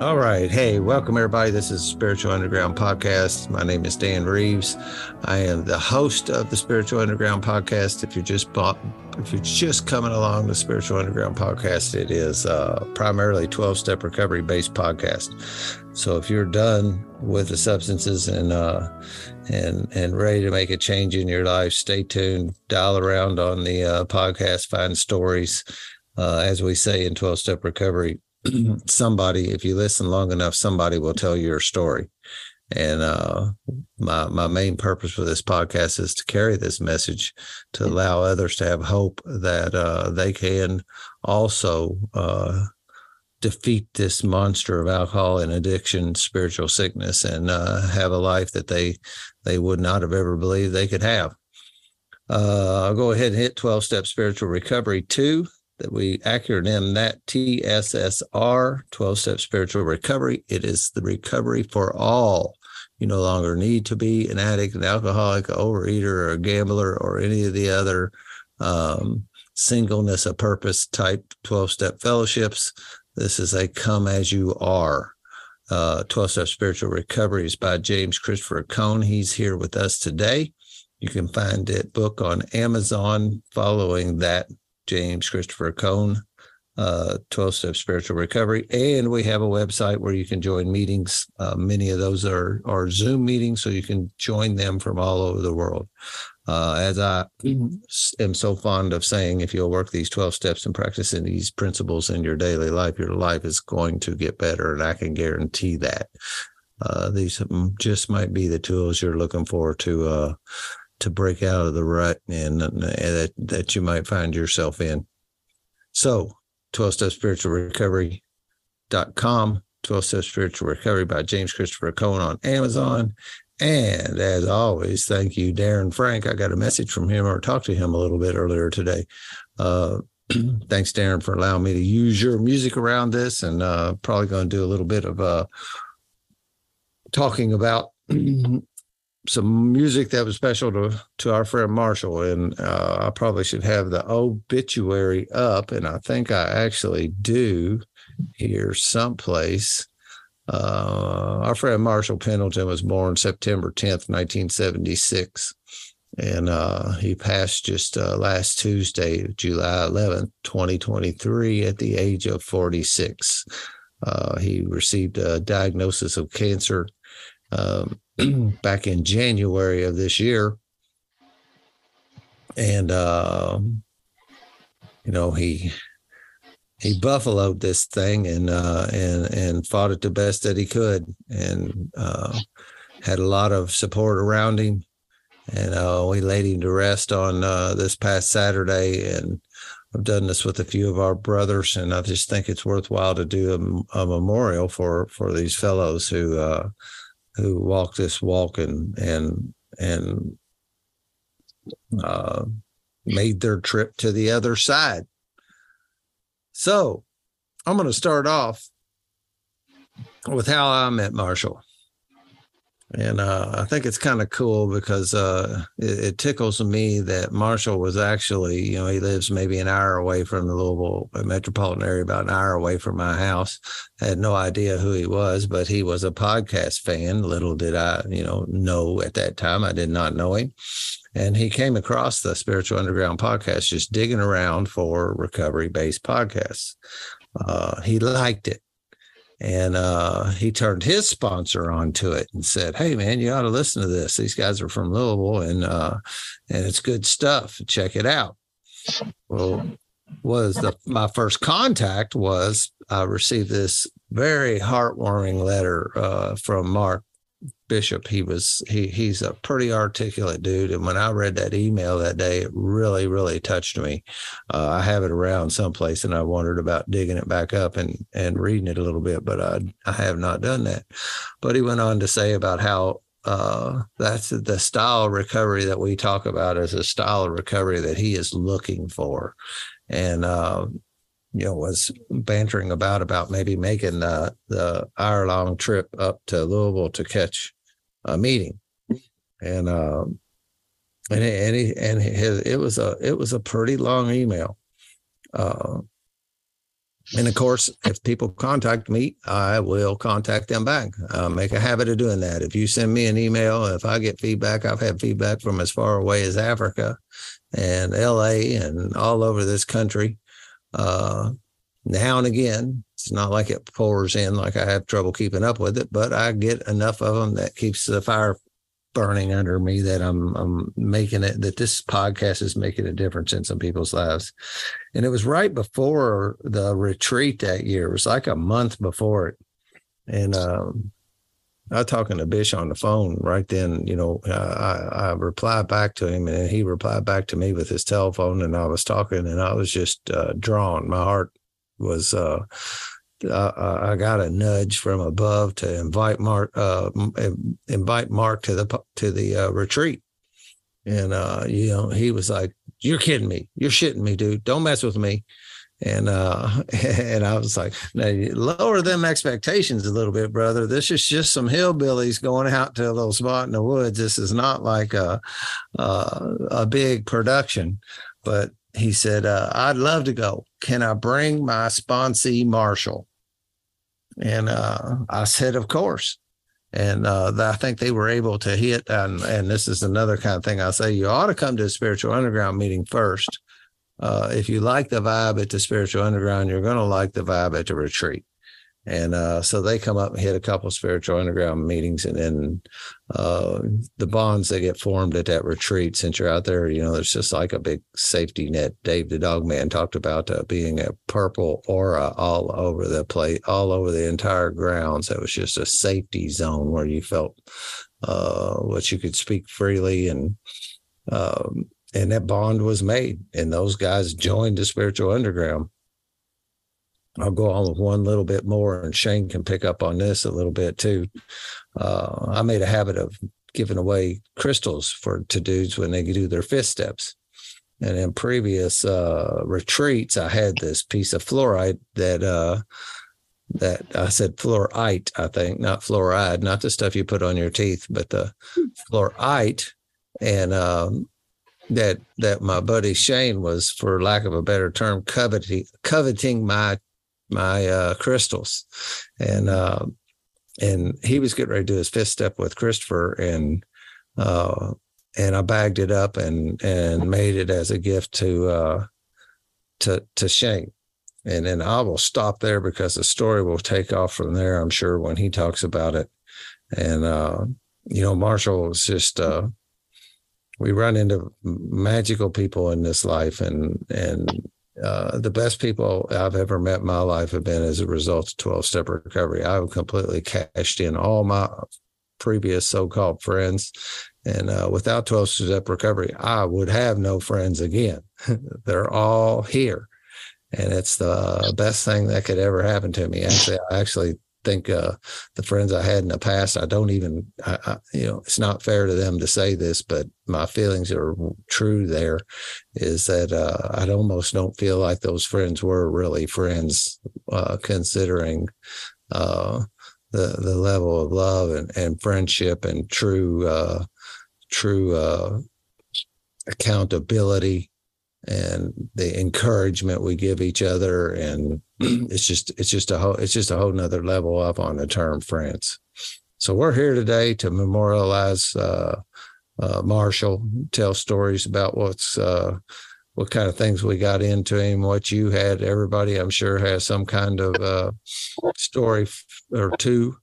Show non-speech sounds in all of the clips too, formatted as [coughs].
All right. Hey, welcome everybody. This is Spiritual Underground Podcast. My name is Dan Reeves. I am the host of the Spiritual Underground Podcast. If you're just bought, if you're just coming along the Spiritual Underground Podcast, it is uh, primarily 12 step recovery based podcast. So if you're done with the substances and uh, and and ready to make a change in your life, stay tuned. Dial around on the uh, podcast, find stories. Uh, as we say in 12 step recovery, [clears throat] somebody, if you listen long enough, somebody will tell your story. And uh, my my main purpose for this podcast is to carry this message to allow others to have hope that uh, they can also uh, defeat this monster of alcohol and addiction, spiritual sickness, and uh, have a life that they they would not have ever believed they could have. Uh, I'll go ahead and hit 12 step spiritual recovery two that we acronym that TSSR, 12 step spiritual recovery. It is the recovery for all. You no longer need to be an addict, an alcoholic, an overeater, or a gambler, or any of the other um, singleness of purpose type 12 step fellowships. This is a come as you are. Uh, 12 step spiritual recovery is by James Christopher Cohn. He's here with us today. You can find that book on Amazon following that James Christopher Cohn, uh, 12 Step Spiritual Recovery. And we have a website where you can join meetings. Uh, many of those are, are Zoom meetings, so you can join them from all over the world. Uh, as I [clears throat] am so fond of saying, if you'll work these 12 steps and practicing these principles in your daily life, your life is going to get better. And I can guarantee that. Uh, these just might be the tools you're looking for to uh, to break out of the rut and, and that, that you might find yourself in. So 12 step spiritual recovery.com, 12 step spiritual recovery by James Christopher Cohen on Amazon. And as always, thank you, Darren Frank. I got a message from him or talked to him a little bit earlier today. Uh, [clears throat] thanks, Darren, for allowing me to use your music around this and uh, probably going to do a little bit of uh, talking about [clears throat] some music that was special to to our friend Marshall, and uh, I probably should have the obituary up, and I think I actually do here someplace. Uh, our friend Marshall Pendleton was born September 10th, 1976, and uh, he passed just uh, last Tuesday, July 11th, 2023, at the age of 46. Uh, he received a diagnosis of cancer. Um, [clears throat] back in January of this year. And, uh, you know, he, he buffaloed this thing and uh, and and fought it the best that he could, and uh, had a lot of support around him. And uh, we laid him to rest on uh, this past Saturday, and I've done this with a few of our brothers, and I just think it's worthwhile to do a, a memorial for for these fellows who uh, who walked this walk and and and uh, made their trip to the other side. So I'm going to start off with how I met Marshall. And uh, I think it's kind of cool because uh, it, it, tickles me that Marshall was actually, you know, he lives maybe an hour away from the Louisville metropolitan area, about an hour away from my house. I had no idea who he was, but he was a podcast fan. Little did I, you know, know at that time. I did not know him. And he came across the Spiritual Underground podcast, just digging around for recovery based podcasts. Uh, he liked it and uh, he turned his sponsor onto it and said, "Hey, man, you ought to listen to this. These guys are from Louisville, and uh, and it's good stuff. Check it out." Well, was the my first contact was I received this very heartwarming letter uh, from Mark Bishop. He was he he's a pretty articulate dude, and when I read that email that day, it really really touched me. Uh, I have it around someplace, and I wondered about digging it back up and and reading it a little bit, but I I have not done that. But he went on to say about how uh, that's the style recovery that we talk about as a style of recovery that he is looking for, and uh, you know, was bantering about about maybe making the the hour long trip up to Louisville to catch a meeting, and um, and and he, and his, it was a it was a pretty long email, uh, and of course, if people contact me, I will contact them back. Uh, make a habit of doing that. If you send me an email, if I get feedback, I've had feedback from as far away as Africa and LA and all over this country. Uh, now and again, it's not like it pours in like I have trouble keeping up with it, but I get enough of them that keeps the fire burning under me that I'm I'm making it that this podcast is making a difference in some people's lives. And it was right before the retreat that year. It was like a month before it. And um, I was talking to Bish on the phone right then. You know, I, I replied back to him, and he replied back to me with his telephone. And I was talking, and I was just uh, drawn. My heart was uh, I, I got a nudge from above to invite Mark, uh, invite Mark to the to the uh, retreat, and uh, you know he was like, "You're kidding me! You're shitting me, dude! Don't mess with me!" And uh, [laughs] and I was like, now you lower them expectations a little bit, brother. This is just some hillbillies going out to a little spot in the woods. This is not like a a, a big production." But he said, uh, "I'd love to go. Can I bring my sponsee Marshall?" And uh, I said, of course. And uh, I think they were able to hit. And, and this is another kind of thing I say you ought to come to a spiritual underground meeting first. Uh, if you like the vibe at the spiritual underground, you're going to like the vibe at the retreat. And uh, so they come up and hit a couple spiritual underground meetings, and then uh, the bonds that get formed at that retreat. Since you're out there, you know, there's just like a big safety net. Dave the Dog Man talked about uh, being a purple aura all over the place, all over the entire grounds. It was just a safety zone where you felt uh, what you could speak freely and. Um, and that bond was made, and those guys joined the spiritual underground I'll go on with one little bit more, and Shane can pick up on this a little bit too. Uh, I made a habit of giving away crystals for to dudes when they do their fifth steps. And in previous uh, retreats, I had this piece of fluorite that uh, that I said fluorite, I think, not fluoride, not the stuff you put on your teeth, but the fluorite, and um, that that my buddy Shane was, for lack of a better term, coveting coveting my my uh, crystals, and uh, and he was getting ready to do his fifth step with Christopher, and uh, and I bagged it up and and made it as a gift to uh, to to Shane. And then I will stop there because the story will take off from there. I'm sure when he talks about it. And uh, you know, Marshall was just uh, we run into magical people in this life, and and uh, the best people I've ever met in my life have been as a result of 12 step recovery. I've completely cashed in all my previous so called friends. And uh, without 12 step recovery, I would have no friends again. [laughs] They're all here. And it's the best thing that could ever happen to me. Actually, I actually think uh, the friends I had in the past, I don't even, I, I, you know, it's not fair to them to say this, but my feelings are true. There is that uh, I almost don't feel like those friends were really friends, uh, considering uh, the the level of love and, and friendship and true uh, true uh, accountability and the encouragement we give each other and [clears throat] it's just it's just a whole it's just a whole nother level up on the term friends so we're here today to memorialize uh, uh, marshall tell stories about what's uh, what kind of things we got into him what you had. Everybody i'm sure has some kind of uh, story or two.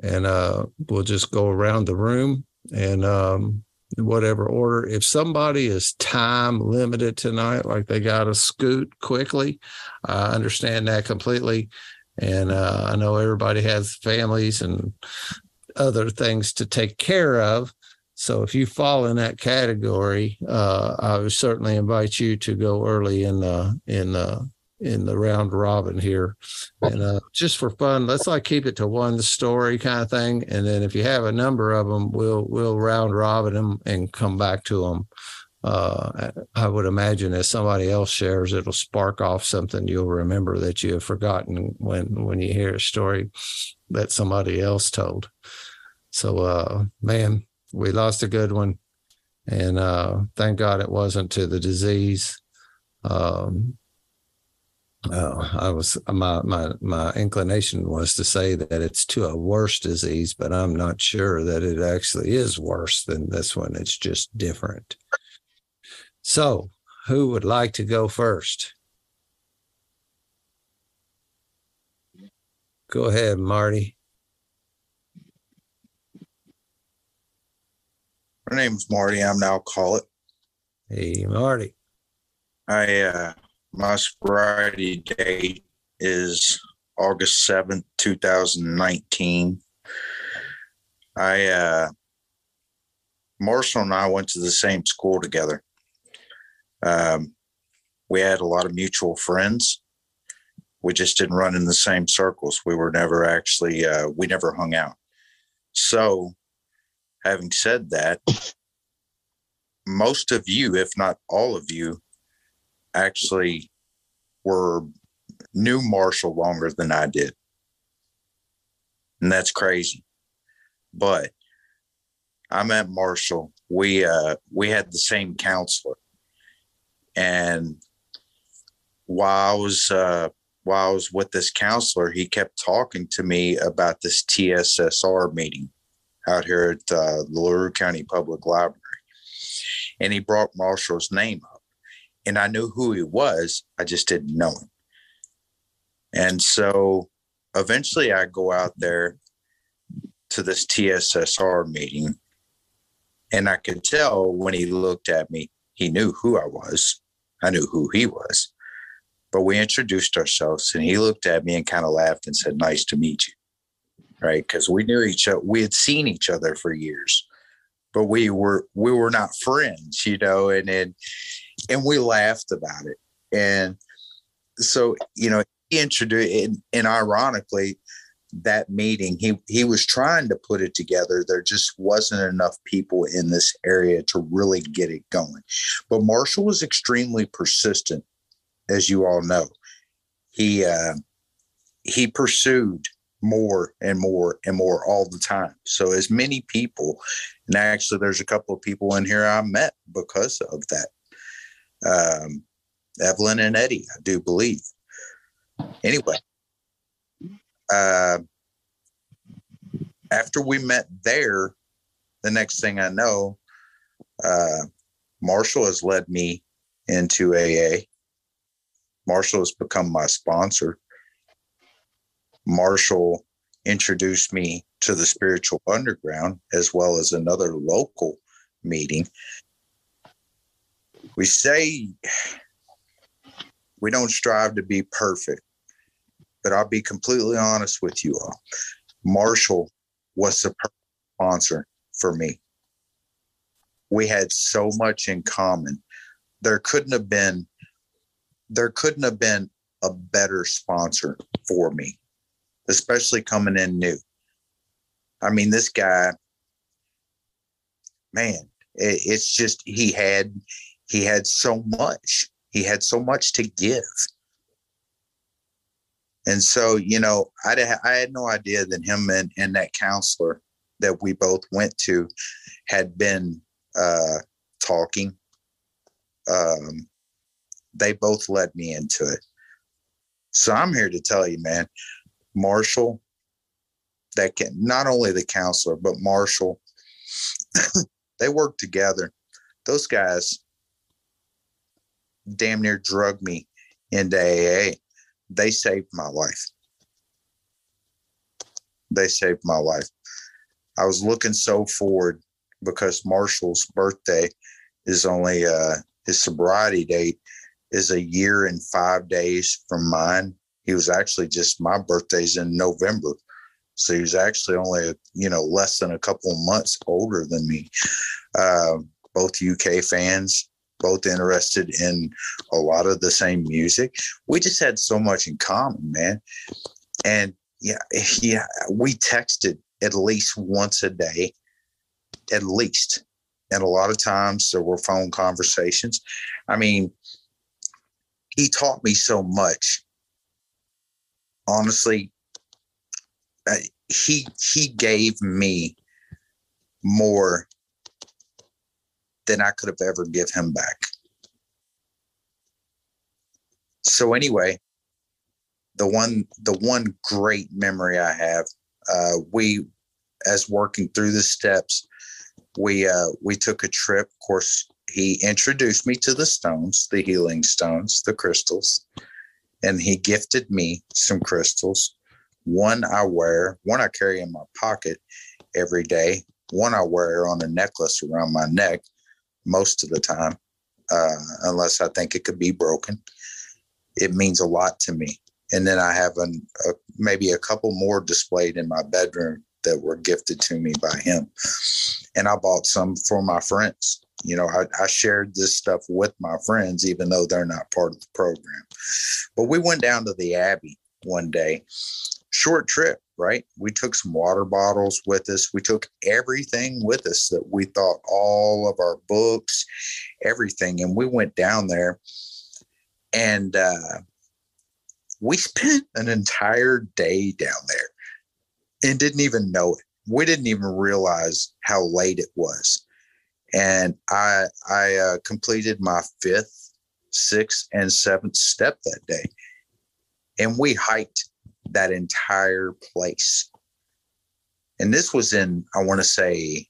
And uh, we'll just go around the room and um, whatever order. If somebody is time limited tonight, like they got to scoot quickly, I understand that completely. And uh, I know everybody has families and other things to take care of. So if you fall in that category, uh, I would certainly invite you to go early in the in the in the round robin here. And uh, just for fun, let's like keep it to one story kind of thing. And then if you have a number of them, we'll we'll round robin them and come back to them. Uh, I would imagine as somebody else shares, it'll spark off something you'll remember that you have forgotten when when you hear a story that somebody else told. So, uh, man, we lost a good one, and uh, thank God it wasn't to the disease. Um, Oh, I was my my my inclination was to say that it's to a worse disease, but I'm not sure that it actually is worse than this one. It's just different. So, who would like to go first? Go ahead, Marty. My name's Marty. I'm now call it. Hey, Marty. I uh, my sobriety date is August seventh, two thousand nineteen. I uh, Marshall and I went to the same school together. Um, we had a lot of mutual friends. We just didn't run in the same circles. We were never actually uh, we never hung out. So, having said that, most of you, if not all of you, actually were knew Marshall longer than I did. And that's crazy. But I met Marshall. We uh we had the same counselor. And while I was uh while I was with this counselor, he kept talking to me about this TSSR meeting out here at uh, the LaRue County Public Library. And he brought Marshall's name up and I knew who he was. I just didn't know him. And so eventually I go out there to this TSSR meeting and I could tell when he looked at me, he knew who I was. I knew who he was. But we introduced ourselves and he looked at me and kind of laughed and said, Nice to meet you. Right. Because we knew each other, we had seen each other for years, but we were we were not friends, you know, and then and we laughed about it. And so, you know, he introduced, and, and ironically, that meeting, he he was trying to put it together. There just wasn't enough people in this area to really get it going. But Marshall was extremely persistent, as you all know. He uh, he pursued more and more and more all the time. So as many people, and actually, there's a couple of people in here I met because of that um, Evelyn and Eddie, I do believe. Anyway, uh, after we met there, the next thing I know, uh, Marshall has led me into AA. Marshall has become my sponsor. Marshall introduced me to the spiritual underground as well as another local meeting we say we don't strive to be perfect, but I'll be completely honest with you all. Marshall was the sponsor for me. We had so much in common. There couldn't have been there couldn't have been a better sponsor for me, especially coming in new. I mean, this guy, man, it, it's just he had he had so much. He had so much to give. And so, you know, I, I had no idea that him and, and that counselor that we both went to had been uh, talking. Um, they both led me into it. So I'm here to tell you, man, Marshall, that can not only the counselor, but Marshall, [coughs] they work together. Those guys, damn near drug me into AA. They saved my life. They saved my life. I was looking so forward because Marshall's birthday is only uh his sobriety date is a year and five days from mine. He was actually just my birthday's in November. So he was actually only, you know, less than a couple months older than me. Uh, both UK fans, both interested in a lot of the same music. We just had so much in common, man. And yeah, yeah, we texted at least once a day, at least. And a lot of times there were phone conversations. I mean, he taught me so much. Honestly, uh, he he gave me more than I could have ever give him back. So anyway, the one the one great memory I have, uh, we as working through the steps, we uh, we took a trip. Of course, he introduced me to the stones, the healing stones, the crystals, and he gifted me some crystals. One I wear, one I carry in my pocket every day. One I wear on a necklace around my neck most of the time, uh, unless I think it could be broken. It means a lot to me. And then I have an, a, maybe a couple more displayed in my bedroom that were gifted to me by him. And I bought some for my friends. You know, I, I shared this stuff with my friends, even though they're not part of the program. But we went down to the Abbey one day, short trip, right? We took some water bottles with us. We took everything with us that we thought, all of our books, everything. And we went down there and uh, we spent an entire day down there and didn't even know it. We didn't even realize how late it was. And I I uh, completed my fifth, sixth, and seventh step that day, and we hiked that entire place. And this was in I want to say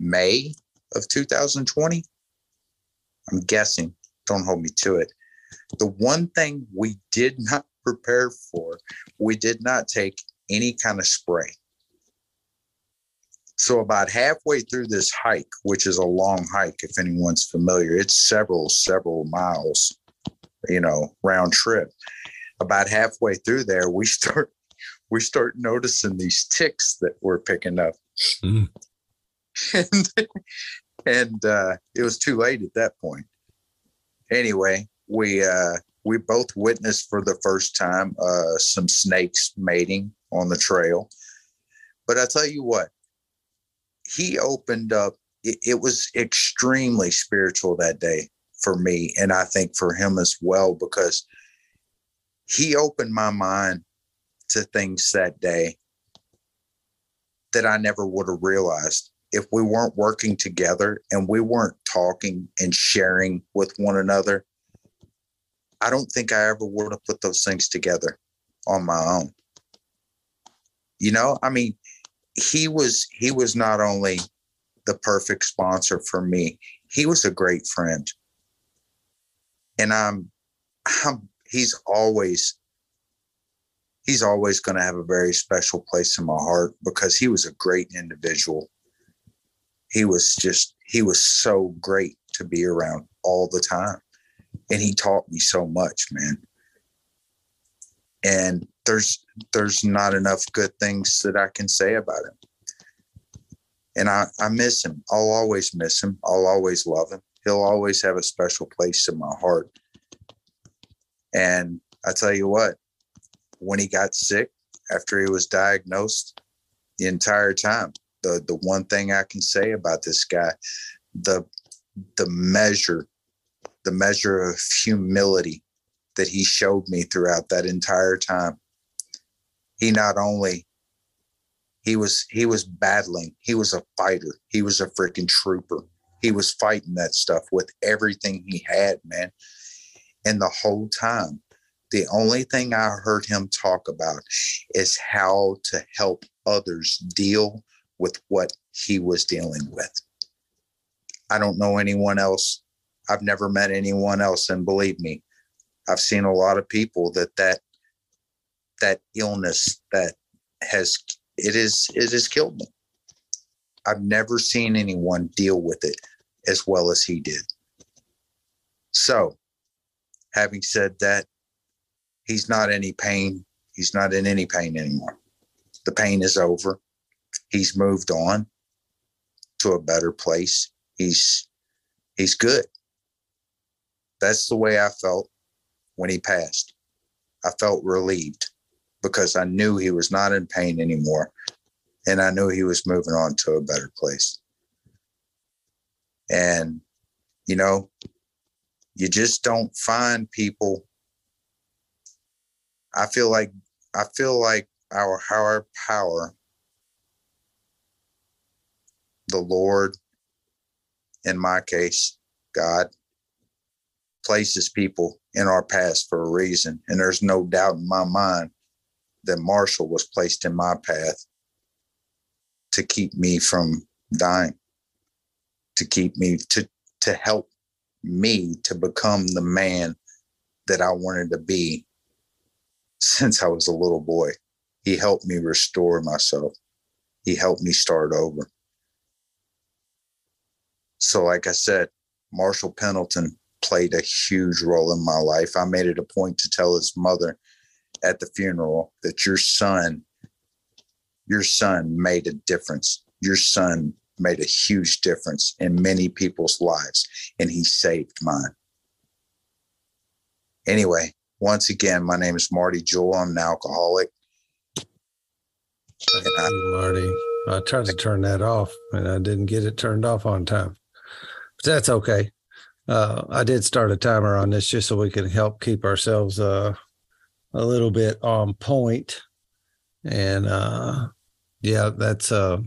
May of 2020. I'm guessing. Don't hold me to it. The one thing we did [laughs] not prepare for, we did not take any kind of spray. So, about halfway through this hike, which is a long hike, if anyone's familiar, it's several, several miles, you know, round trip. About halfway through there, we start [laughs] we start noticing these ticks that we're picking up. Mm. and [laughs] and uh, it was too late at that point. Anyway, we uh, we both witnessed for the first time uh, some snakes mating on the trail. But I tell you what, he opened up. It, it was extremely spiritual that day for me, and I think for him as well because he opened my mind to things that day that I never would have realized if we weren't working together and we weren't talking and sharing with one another I don't think I ever would have put those things together on my own. You know, I mean, he was he was not only the perfect sponsor for me, he was a great friend. And I'm, I'm he's always he's always going to have a very special place in my heart because he was a great individual. He was just he was so great to be around all the time and he taught me so much, man. And there's there's not enough good things that I can say about him. And I, I miss him. I'll always miss him. I'll always love him. He'll always have a special place in my heart. And I tell you what, when he got sick after he was diagnosed, the entire time, the the one thing I can say about this guy, the the measure the measure of humility that he showed me throughout that entire time. He not only he was he was battling, he was a fighter. He was a freaking trooper. He was fighting that stuff with everything he had, man. And the whole time, the only thing I heard him talk about is how to help others deal with what he was dealing with. I don't know anyone else I've never met anyone else, and believe me, I've seen a lot of people that that that illness that has it is it has killed them. I've never seen anyone deal with it as well as he did. So, having said that, he's not any pain. He's not in any pain anymore. The pain is over. He's moved on to a better place. He's he's good. That's the way I felt when he passed. I felt relieved because I knew he was not in pain anymore and I knew he was moving on to a better place. And, you know, you just don't find people. I feel like, I feel like our higher power, the Lord, in my case, God, places people in our past for a reason. And there's no doubt in my mind that Marshall was placed in my path to keep me from dying, to keep me to to help me to become the man that I wanted to be since I was a little boy. He helped me restore myself. He helped me start over. So, like I said, Marshall Pendleton played a huge role in my life. I made it a point to tell his mother at the funeral that your son, your son made a difference. Your son made a huge difference in many people's lives, and he saved mine. Anyway, once again, my name is Marty Jewell. I'm an alcoholic. Thank you, Marty. I tried to turn that off and I didn't get it turned off on time. But that's okay. Uh, I did start a timer on this just so we can help keep ourselves uh, a little bit on point. And uh, yeah, that's uh,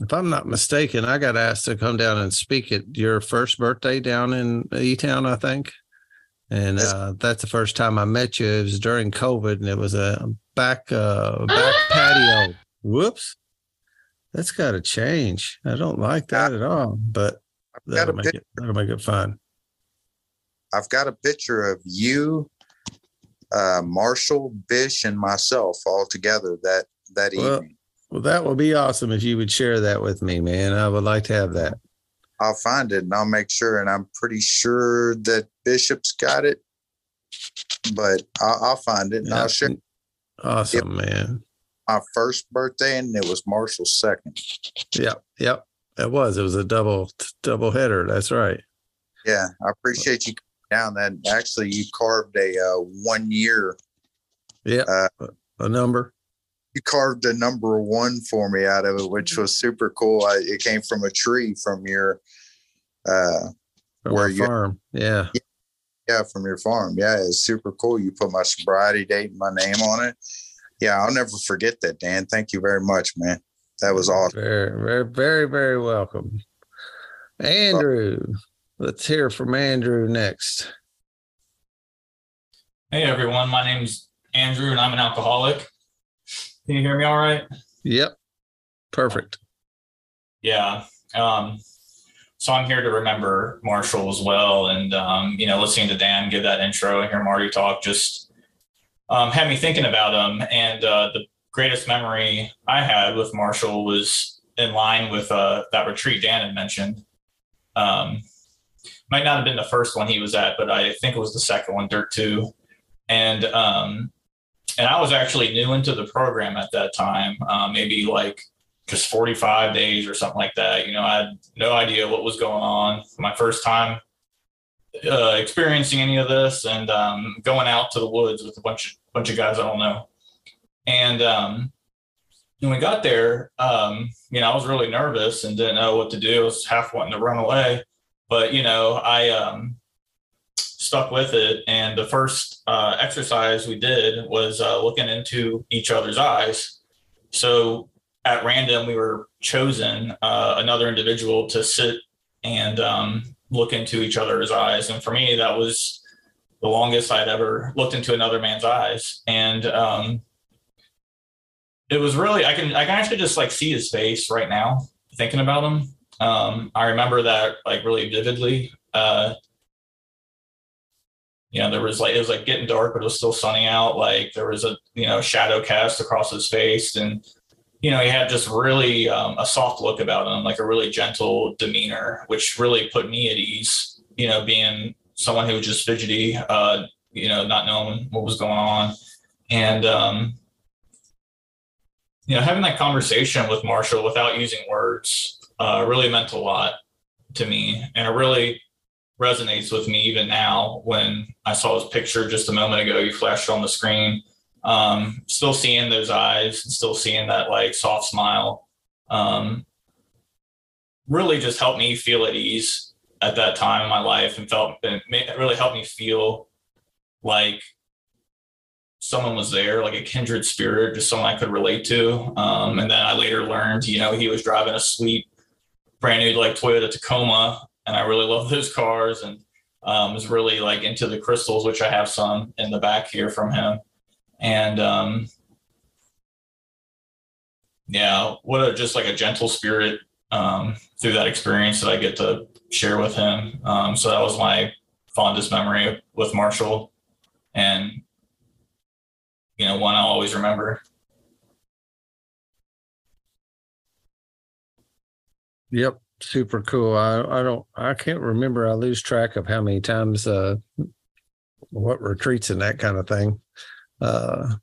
if I'm not mistaken, I got asked to come down and speak at your first birthday down in E Town, I think. And uh, that's the first time I met you. It was during COVID, and it was a back uh, back patio. Whoops, that's got to change. I don't like that at all, but that'll make it that'll make it fun. I've got a picture of you, uh, Marshall, Bish, and myself all together that that Well, evening. Well, that would be awesome if you would share that with me, man. I would like to have that. I'll find it and I'll make sure. And I'm pretty sure that Bishop's got it, but I'll, I'll find it and I'll share Awesome, man. my first birthday, and it was Marshall's second. Yep, yep. It was. It was a double double header. That's right. Yeah, I appreciate you coming down. That actually, you carved a uh, one year. Yeah, Uh, a number. You carved a number one for me out of it, which was super cool. I, it came from a tree from your, uh, From Where our you- farm. Yeah. yeah, from your farm. Yeah, it's super cool. You put my sobriety date and my name on it. Yeah, I'll never forget that, Dan. Thank you very much, man. That was awesome. Very, very, very, very welcome. Andrew. Let's hear from Andrew next. Hey everyone, my name's Andrew and I'm an alcoholic. Can you hear me all right? Yep. Perfect. Yeah. Um, so I'm here to remember Marshall as well. And, um, you know, listening to Dan give that intro and hear Marty talk just um, had me thinking about him. And uh, the greatest memory I had with Marshall was in line with uh, that retreat Dan had mentioned. Um, might not have been the first one he was at, but I think it was the second one, Dirt 2. And um, and I was actually new into the program at that time, uh, maybe like just 45 days or something like that. You know, I had no idea what was going on. My first time uh, experiencing any of this and um, going out to the woods with a bunch of bunch of guys I don't know. And um, when we got there, um, you know, I was really nervous and didn't know what to do. I was half wanting to run away, but you know, I um, stuck with it. And the first uh, exercise we did was uh, looking into each other's eyes. So at random, we were chosen uh, another individual to sit and um, look into each other's eyes. And for me, that was the longest I'd ever looked into another man's eyes. And um, it was really, I can, I can actually just like see his face right now thinking about him. Um, I remember that like really vividly. Uh, you know, there was like, it was like getting dark, but it was still sunny out. Like there was a, you know, shadow cast across his face. And, you know, he had just really um, a soft look about him, like a really gentle demeanor, which really put me at ease, you know, being someone who was just fidgety, uh, you know, not knowing what was going on. And, um, you know, having that conversation with Marshall without using words uh, really meant a lot to me. And it really resonates with me even now when I saw his picture just a moment ago. You flashed on the screen. Um, still seeing those eyes, still seeing that like soft smile. Um, really just helped me feel at ease at that time in my life and felt it really helped me feel like someone was there, like a kindred spirit, just someone I could relate to. Um, and then I later learned, you know, he was driving a sweet brand new like Toyota Tacoma, and I really love those cars. And um, was really like into the crystals, which I have some in the back here from him. And um, yeah, what a just like a gentle spirit um, through that experience that I get to share with him. Um, so that was my fondest memory with Marshall, and you know, one I'll always remember. Yep, super cool. I I don't I can't remember. I lose track of how many times uh what retreats and that kind of thing. Uh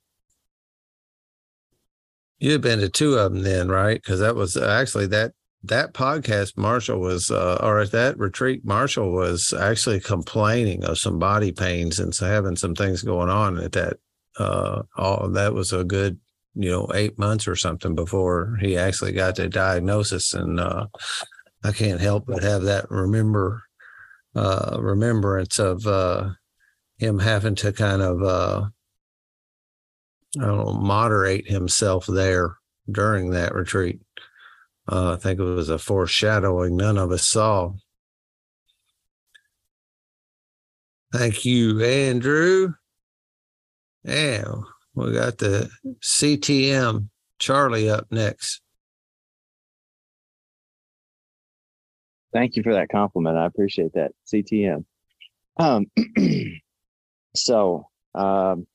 You've been to two of them then, right? Because that was actually that that podcast Marshall was uh or at that retreat Marshall was actually complaining of some body pains and so having some things going on at that uh all that was a good you know eight months or something before he actually got the diagnosis and uh I can't help but have that remember uh remembrance of uh him having to kind of uh I don't know, moderate himself there during that retreat. Uh, I think it was a foreshadowing none of us saw. Thank you, Andrew. Yeah, we got the CTM Charlie up next. Thank you for that compliment. I appreciate that. CTM. Um, [clears throat] so um,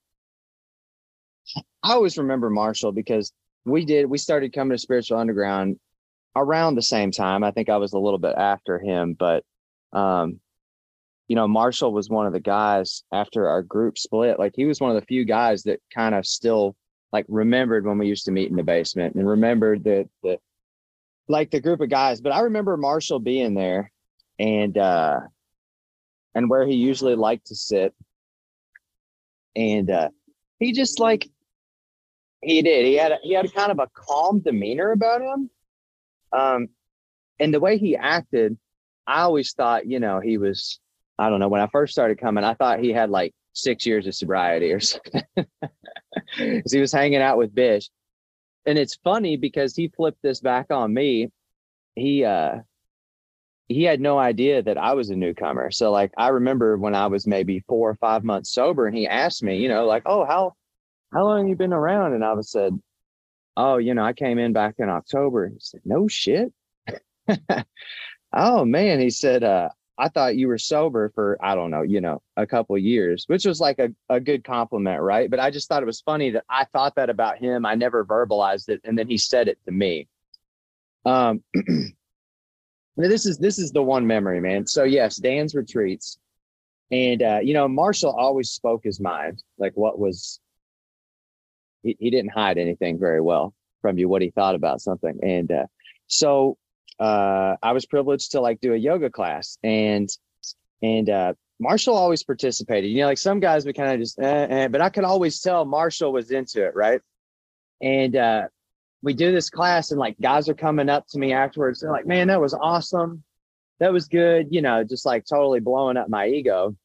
I always remember Marshall because we did we started coming to Spiritual Underground around the same time. I think I was a little bit after him, but um, you know, Marshall was one of the guys after our group split. Like he was one of the few guys that kind of still like remembered when we used to meet in the basement and remembered that the like the group of guys. But I remember Marshall being there and uh and where he usually liked to sit. And uh he just like he did. He had he had kind of a calm demeanor about him. Um, and the way he acted, I always thought, you know, he was. I don't know. When I first started coming, I thought he had like six years of sobriety or something. [laughs] Because he was hanging out with Bish, and it's funny because he flipped this back on me. He uh he had no idea that I was a newcomer. So like I remember when I was maybe four or five months sober, and he asked me, you know, like, oh, how how long you been around? And I was said, oh, you know, I came in back in October. He said, no shit. [laughs] oh man, he said, uh, I thought you were sober for, I don't know, you know, a couple years, which was like a, a good compliment, right? But I just thought it was funny that I thought that about him. I never verbalized it. And then he said it to me. Um [clears throat] this is this is the one memory, man. So yes, Dan's retreats. And uh, you know, Marshall always spoke his mind, like what was he, he didn't hide anything very well from you what he thought about something and uh, so uh, i was privileged to like do a yoga class and and uh, marshall always participated. You know like some guys we kind of just eh, eh, but i could always tell marshall was into it right? And uh, we do this class and like guys are coming up to me afterwards. They're like man that was awesome. That was good you know just like totally blowing up my ego.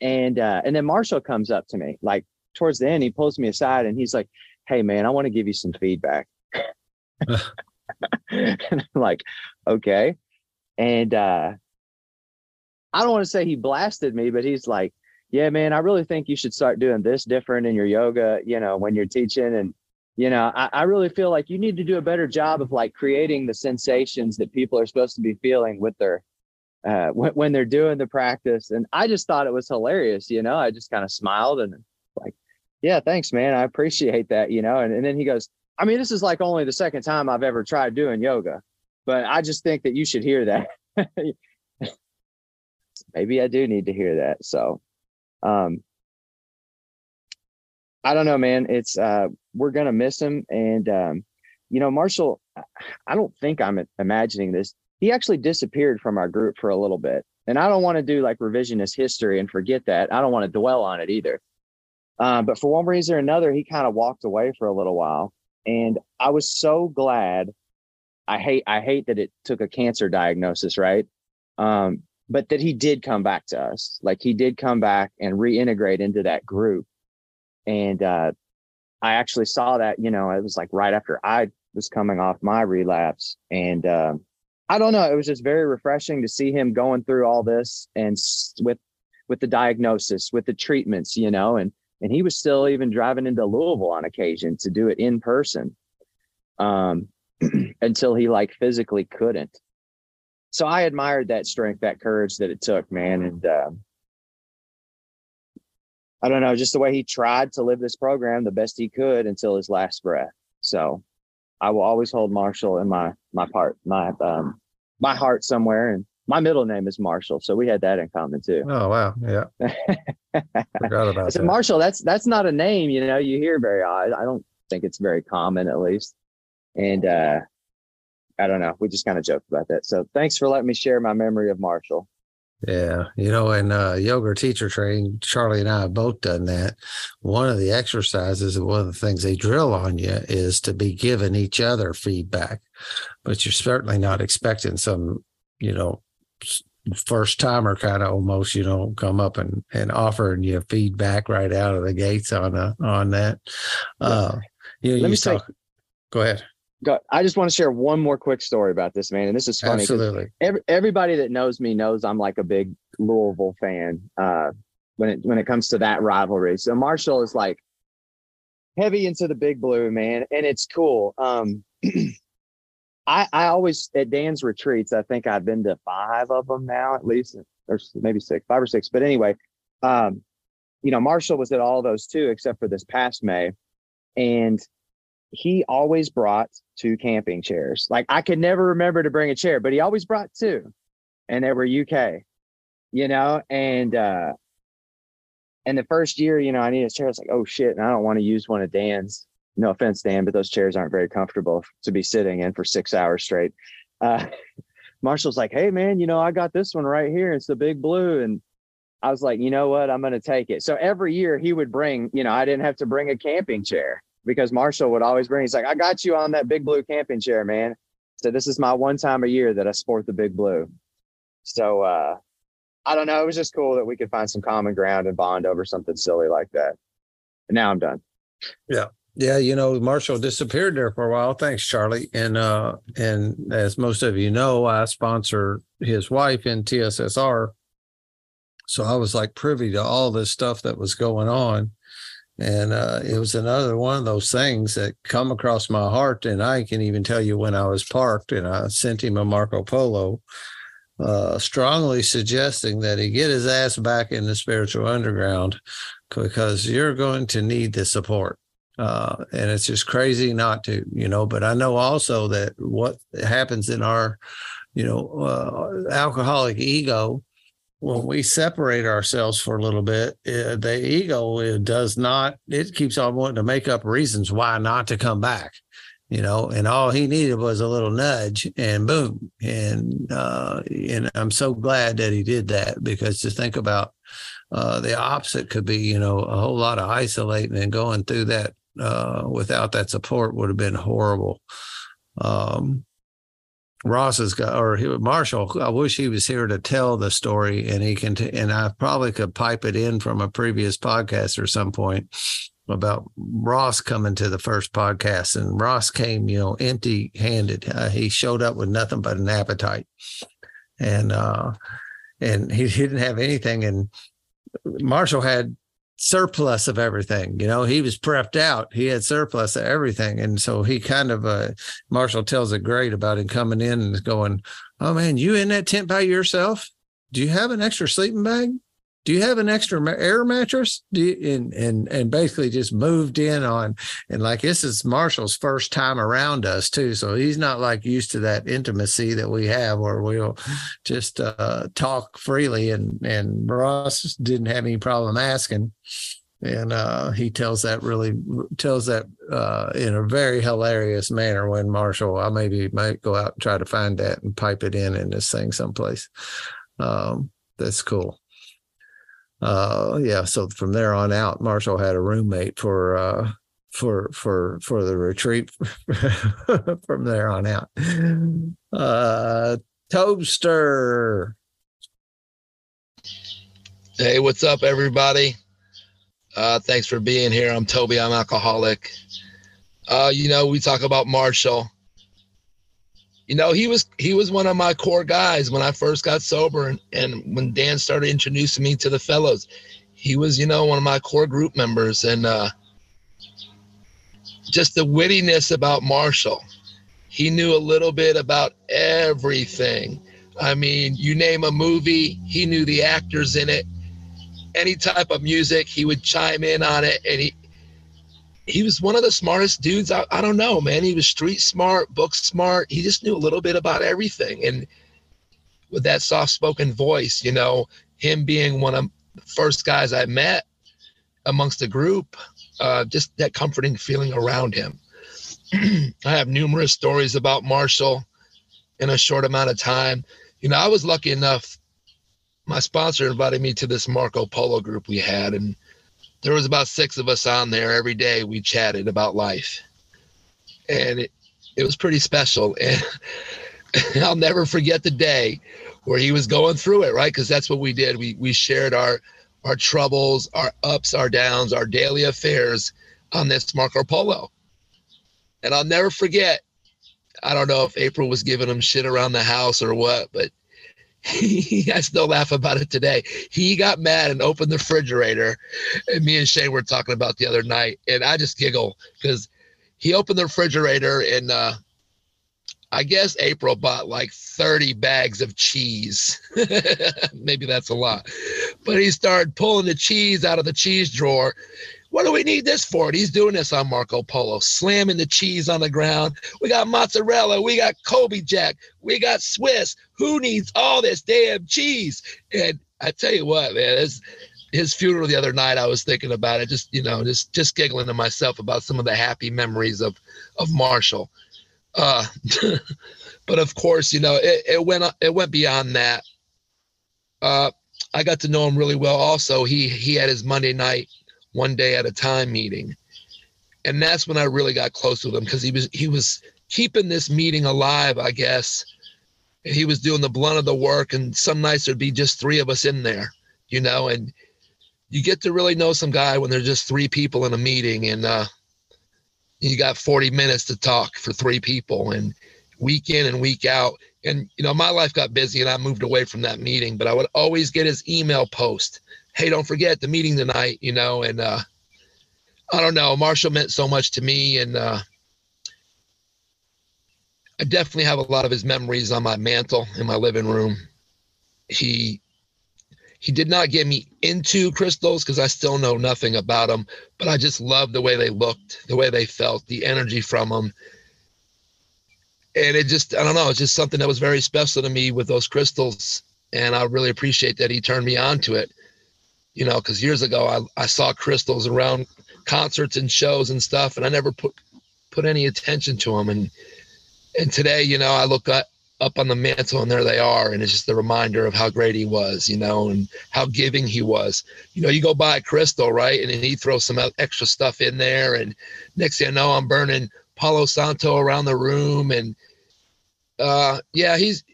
And uh, and then marshall comes up to me like towards the end, he pulls me aside and he's like, Hey man, I want to give you some feedback. [laughs] [laughs] and I'm like, okay. And uh I don't want to say he blasted me, but he's like, Yeah, man, I really think you should start doing this different in your yoga, you know, when you're teaching. And, you know, I, I really feel like you need to do a better job of like creating the sensations that people are supposed to be feeling with their uh, when, when they're doing the practice. And I just thought it was hilarious, you know. I just kind of smiled and like, yeah, thanks, man. I appreciate that, you know. And, and then he goes, I mean, this is like only the second time I've ever tried doing yoga, but I just think that you should hear that. [laughs] Maybe I do need to hear that. So, um, I don't know, man. It's uh, we're gonna miss him, and um, you know, Marshall. I don't think I'm imagining this. He actually disappeared from our group for a little bit, and I don't want to do like revisionist history and forget that. I don't want to dwell on it either. Uh, but for one reason or another, he kind of walked away for a little while. And I was so glad. I hate I hate that it took a cancer diagnosis, right? Um, but that he did come back to us. Like he did come back and reintegrate into that group. And uh, I actually saw that, you know, it was like right after I was coming off my relapse. And um, I don't know, it was just very refreshing to see him going through all this and with with the diagnosis, with the treatments, you know, and and he was still even driving into Louisville on occasion to do it in person. Um, [clears throat] until he like physically couldn't. So I admired that strength, that courage that it took, man. And uh, I don't know, just the way he tried to live this program the best he could until his last breath. So I will always hold Marshall in my my part, my um my heart somewhere. And my middle name is Marshall, so we had that in common too. Oh wow, yeah. [laughs] Forgot about I said that. Marshall. That's that's not a name, you know. You hear very odd. I don't think it's very common, at least. And uh I don't know. We just kind of joked about that. So thanks for letting me share my memory of Marshall. Yeah, you know, in uh, yoga teacher training, Charlie and I have both done that. One of the exercises and one of the things they drill on you is to be giving each other feedback, but you're certainly not expecting some, you know, first timer kind of almost, you know, come up and and offering you feedback right out of the gates on uh, on that. Uh, you know, Let you me say- talk. Go ahead. Go, I just want to share one more quick story about this man, and this is funny. Absolutely. Every, everybody that knows me knows I'm like a big Louisville fan uh, when it when it comes to that rivalry. So Marshall is like heavy into the Big Blue, man, and it's cool. Um, [clears throat] I I always at Dan's retreats. I think I've been to five of them now, at least, or maybe six, five or six. But anyway, um, you know, Marshall was at all those too, except for this past May, and he always brought two camping chairs. Like I could never remember to bring a chair, but he always brought two, and they were UK, you know, and uh and the first year, you know, I needed a chair. I was like, oh shit, and I don't want to use one of Dan's. No offense, Dan, but those chairs aren't very comfortable to be sitting in for six hours straight. Uh [laughs] Marshall's like, hey man, you know, I got this one right here. It's the big blue. And I was like, you know what? I'm gonna take it. So every year he would bring, you know, I didn't have to bring a camping chair because Marshall would always bring, he's like, I got you on that big blue camping chair, man. So this is my one time a year that I sport the big blue. So uh I don't know. It was just cool that we could find some common ground and bond over something silly like that. And now I'm done. Yeah, Yeah, you know, Marshall disappeared there for a while. Thanks, Charlie. And uh and as most of you know, I sponsor his wife in TSSR. So I was like privy to all this stuff that was going on. And uh it was another one of those things that come across my heart. And I can even tell you when I was parked and I sent him a Marco Polo uh strongly suggesting that he get his ass back in the spiritual underground because you're going to need the support uh, and it's just crazy not to, you know. But I know also that what happens in our, you know, uh, alcoholic ego when we separate ourselves for a little bit, uh, the ego it does not. It keeps on wanting to make up reasons why not to come back, you know. And all he needed was a little nudge, and boom. And uh, and I'm so glad that he did that because to think about uh, the opposite could be, you know, a whole lot of isolating and going through that uh, without that support would have been horrible. Um, Ross has got, or Marshall. I wish he was here to tell the story, and he can. T- and I probably could pipe it in from a previous podcast or some point about Ross coming to the first podcast, and Ross came, you know, empty-handed. Uh, he showed up with nothing but an appetite, and uh, and he [laughs] didn't have anything. And Marshall had surplus of everything. You know, he was prepped out. He had surplus of everything. And so he kind of uh Marshall tells it great about him coming in and going, Oh man, you in that tent by yourself? Do you have an extra sleeping bag? Do you have an extra air mattress? Do you, and and and basically just moved in on and like this is Marshall's first time around us too, so he's not like used to that intimacy that we have where we'll just uh, talk freely. And and Ross didn't have any problem asking, and uh, he tells that really tells that uh, in a very hilarious manner. When Marshall, I maybe might go out and try to find that and pipe it in in this thing someplace. Um, that's cool uh yeah so from there on out marshall had a roommate for uh for for for the retreat [laughs] from there on out uh toaster Hey, what's up, everybody? Uh, thanks for being here. I'm Toby. I'm alcoholic. Uh, you know, we talk about Marshall. You know, he was he was one of my core guys when I first got sober and, and when Dan started introducing me to the fellows. He was, you know, one of my core group members and uh just the wittiness about Marshall. He knew a little bit about everything. I mean, you name a movie, he knew the actors in it. Any type of music, he would chime in on it and he he was one of the smartest dudes. I, I don't know, man. He was street smart, book smart. He just knew a little bit about everything. And with that soft spoken voice, you know, him being one of the first guys I met amongst the group, uh, just that comforting feeling around him. [clears throat] I have numerous stories about Marshall in a short amount of time. You know, I was lucky enough, my sponsor invited me to this Marco Polo group we had, and there was about six of us on there every day we chatted about life. And it, it was pretty special. [laughs] And i'll never forget the day where he was going through it right? Because that's what we did. We we shared our our troubles our ups our downs our daily affairs on this marco polo. And i'll never forget i don't know if april was giving him shit around the house or what but [laughs] he, I still laugh about it today. He got mad and opened the refrigerator, and me and Shane were talking about the other night, and I just giggle because he opened the refrigerator and uh, I guess April bought like 30 bags of cheese. [laughs] Maybe that's a lot. But he started pulling the cheese out of the cheese drawer what do we need this for? And he's doing this on Marco Polo, slamming the cheese on the ground. We got mozzarella, we got Colby Jack, we got Swiss. Who needs all this damn cheese? And I tell you what, man, his, funeral the other night, I was thinking about it, just you know, just just giggling to myself about some of the happy memories of of Marshall. Uh, [laughs] but of course, you know, it, it went it went beyond that. Uh, I got to know him really well. Also, he he had his Monday night one day at a time meeting. And that's when I really got close with him because he was he was keeping this meeting alive, I guess. And he was doing the blunt of the work, and some nights there'd be just three of us in there, you know, and you get to really know some guy when there's just three people in a meeting and uh, you got 40 minutes to talk for three people and week in and week out. And, you know, my life got busy and I moved away from that meeting, but I would always get his email post hey, don't forget the meeting tonight, you know, and uh, I don't know, Marshall meant so much to me, and uh, I definitely have a lot of his memories on my mantle in my living room. He he did not get me into crystals because I still know nothing about them, but I just loved the way they looked, the way they felt, the energy from them. And it just, I don't know, it's just something that was very special to me with those crystals. And I really appreciate that he turned me on to it you know, because years ago I, I saw crystals around concerts and shows and stuff, and I never put put any attention to them. And and today, you know, I look up up on the mantle and there they are, and it's just a reminder of how great he was, you know, and how giving he was. You know, you go buy a crystal, right, and then he throws some extra stuff in there, and next thing I know, I'm burning Palo Santo around the room, and uh, yeah, he's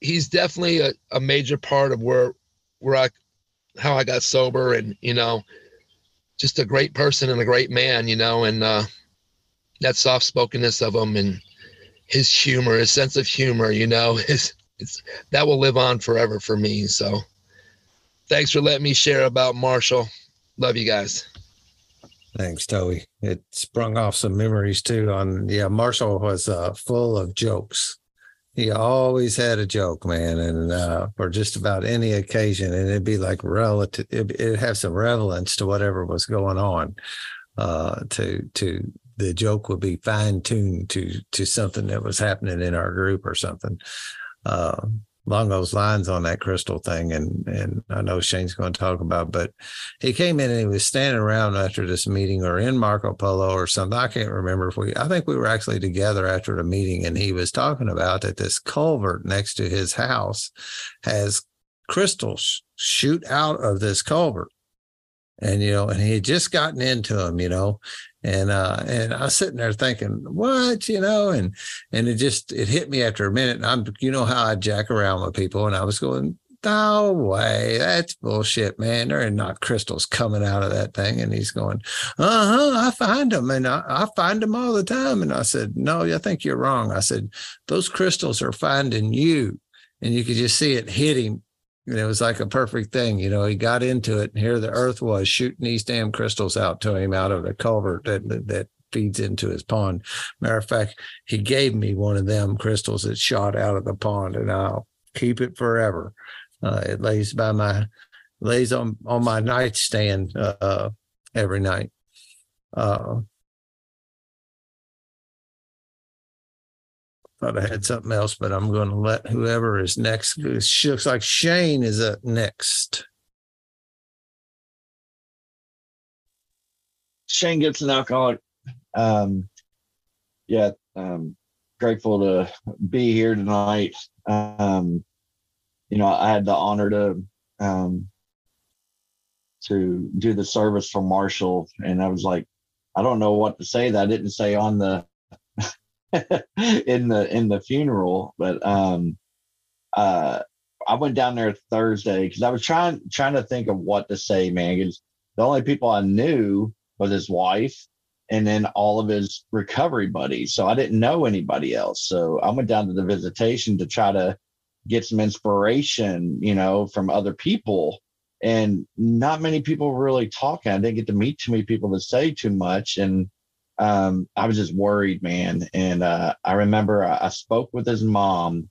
he's definitely a, a major part of where where I how I got sober and, you know, just a great person and a great man, you know, and uh, that soft spokenness of him and his humor, his sense of humor, you know, [laughs] it's, that will live on forever for me. So thanks for letting me share about Marshall. Love you guys. Thanks, Toby. It sprung off some memories too. On yeah, Marshall was uh, full of jokes he always had a joke, man, and uh, for just about any occasion, and it'd be like relative. It, it'd have some relevance to whatever was going on. Uh, to to the joke would be fine tuned to to something that was happening in our group or something. Uh, along those lines on that crystal thing and and I know Shane's going to talk about but he came in and he was standing around after this meeting or in Marco Polo or something I can't remember if we I think we were actually together after the meeting and he was talking about that this culvert next to his house has crystals shoot out of this culvert and you know and he had just gotten into them you know and uh and I was sitting there thinking, what, you know, and and it just it hit me after a minute. And I'm you know how I jack around with people, and I was going, no way. That's bullshit, man. There are not crystals coming out of that thing. And he's going, uh huh, I find them and I, I find them all the time. And I said, no, I think you're wrong. I said, those crystals are finding you. And you could just see it hitting. And it was like a perfect thing. You know, he got into it and here the earth was shooting these damn crystals out to him out of the culvert that, that feeds into his pond. Matter of fact, he gave me one of them crystals that shot out of the pond and I'll keep it forever. Uh, it lays by my lays on on my nightstand uh, every night. Uh, thought I had something else, but I'm going to let whoever is next. It looks like Shane is up next. Shane Gibson, alcoholic. Um, yeah, um, grateful to be here tonight. Um, you know, I had the honor to um, to do the service for Marshall, and I was like, I don't know what to say that I didn't say on the [laughs] in the in the funeral, but um, uh, I went down there Thursday because I was trying trying to think of what to say, man. Because the only people I knew was his wife and then all of his recovery buddies. So I didn't know anybody else. So I went down to the visitation to try to get some inspiration, you know, from other people. And not many people really talking. I didn't get to meet too many people to say too much. And um, I was just worried, man. And uh, I remember I, I spoke with his mom,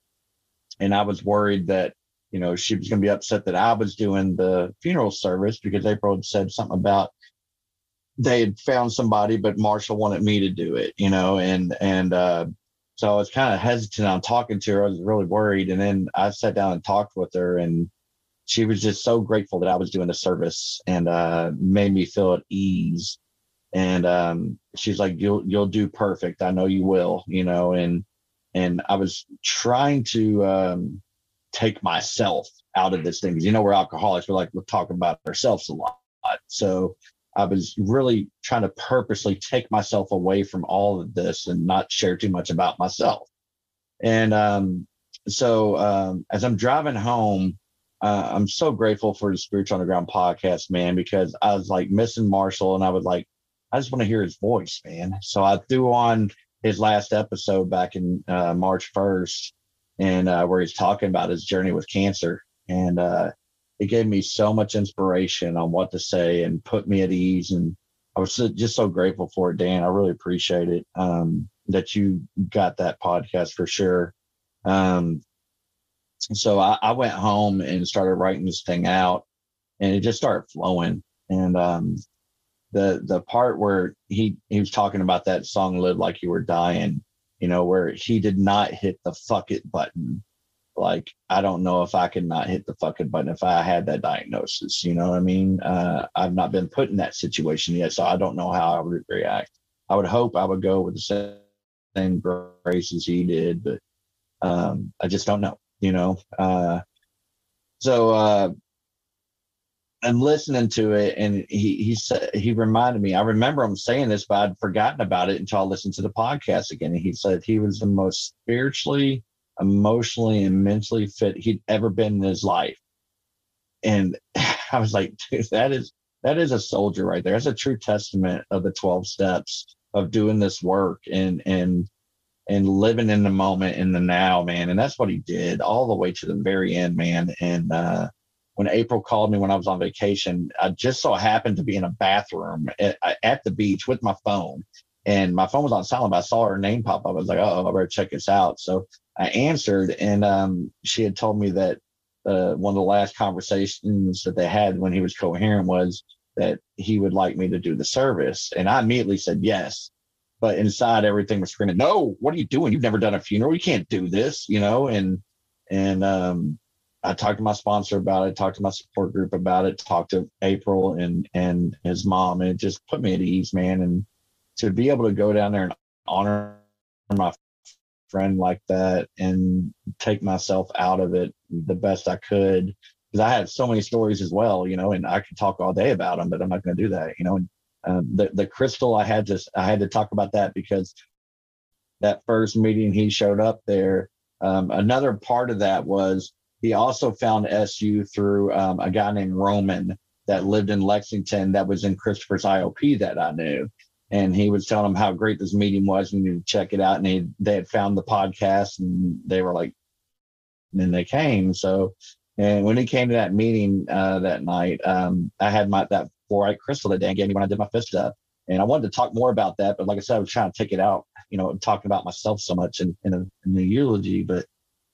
and I was worried that, you know, she was going to be upset that I was doing the funeral service because April had said something about they had found somebody, but Marshall wanted me to do it, you know, and and uh, so I was kind of hesitant on talking to her. I was really worried. And then I sat down and talked with her and she was just so grateful that I was doing the service and uh, made me feel at ease. And um, she's like, you'll, you'll do perfect. I know you will, you know, and, and I was trying to um, take myself out of this thing. Cause you know, we're alcoholics. We're like, we're talking about ourselves a lot. So I was really trying to purposely take myself away from all of this and not share too much about myself. And um, so um, as I'm driving home, uh, I'm so grateful for the Spiritual Underground podcast, man, because I was like missing Marshall and I was like, I just want to hear his voice, man. So I threw on his last episode back in uh, March 1st and uh, where he's talking about his journey with cancer. And uh, it gave me so much inspiration on what to say and put me at ease. And I was just so grateful for it, Dan. I really appreciate it um, that you got that podcast for sure. Um, so I, I, went home and started writing this thing out, and it just started flowing. And um, the the part where he he was talking about that song "Live Like You Were Dying," you know, where he did not hit the fuck it button like I don't know if I could not hit the fucking button if I had that diagnosis. You know what I mean? Uh, I've not been put in that situation yet, so I don't know how I would react. I would hope I would go with the same grace as he did, but um, I just don't know. You know, uh, so uh, I'm listening to it, and he he said he reminded me. I remember him saying this, but I'd forgotten about it until I listened to the podcast again. And he said he was the most spiritually emotionally and mentally fit he'd ever been in his life. And [sighs] I was like, dude, that is that is a soldier right there. That's a true testament of the 12 steps of doing this work and and and living in the moment in the now, man. And that's what he did all the way to the very end, man. And uh when April called me when I was on vacation, I just so happened to be in a bathroom at, at the beach with my phone. And my phone was on silent, but I saw her name pop up. I was like, oh, I better check this out. So I answered, and um, she had told me that uh, one of the last conversations that they had when he was coherent was that he would like me to do the service, and I immediately said yes. But inside, everything was screaming, "No! What are you doing? You've never done a funeral. You can't do this!" You know, and and um, I talked to my sponsor about it, talked to my support group about it, talked to April and and his mom, and it just put me at ease, man. And to be able to go down there and honor my friend like that and take myself out of it the best I could because I had so many stories as well, you know, and I could talk all day about them, but I'm not going to do that, you know. And um, the the crystal, I had to I had to talk about that because that first meeting he showed up there. Um, another part of that was he also found SU through um, a guy named Roman that lived in Lexington that was in Christopher's IOP that I knew. And he was telling him how great this meeting was and you check it out. And they, they had found the podcast and they were like, and then they came. So, and when he came to that meeting uh, that night, um, I had my that fluorite crystal that Dan gave me when I did my fifth step. And I wanted to talk more about that, but like I said, I was trying to take it out, you know, talking about myself so much in, in, a, in the eulogy. But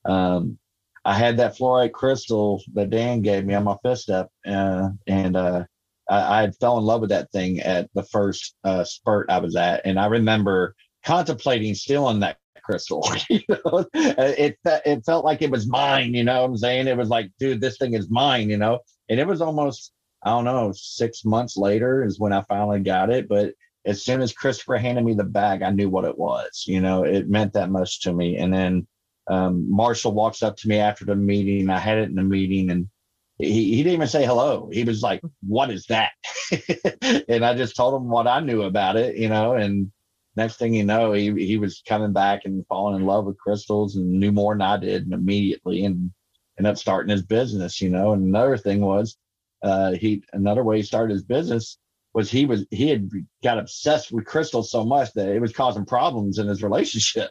um, I had that fluorite crystal that Dan gave me on my fifth step, uh, and uh, I, I fell in love with that thing at the first uh, spurt I was at, and I remember contemplating stealing that crystal. [laughs] you know, it it felt like it was mine. You know what I'm saying? It was like, dude, this thing is mine. You know, and it was almost I don't know six months later is when I finally got it, but. As soon as Christopher handed me the bag, I knew what it was. You know, it meant that much to me. And then um, Marshall walks up to me after the meeting. I had it in the meeting and he, he didn't even say hello. He was like, What is that? [laughs] and I just told him what I knew about it, you know, and next thing you know, he, he was coming back and falling in love with crystals and knew more than I did and immediately and ended up starting his business, you know. And another thing was uh, he another way he started his business was he was he had got obsessed with crystals so much that it was causing problems in his relationship.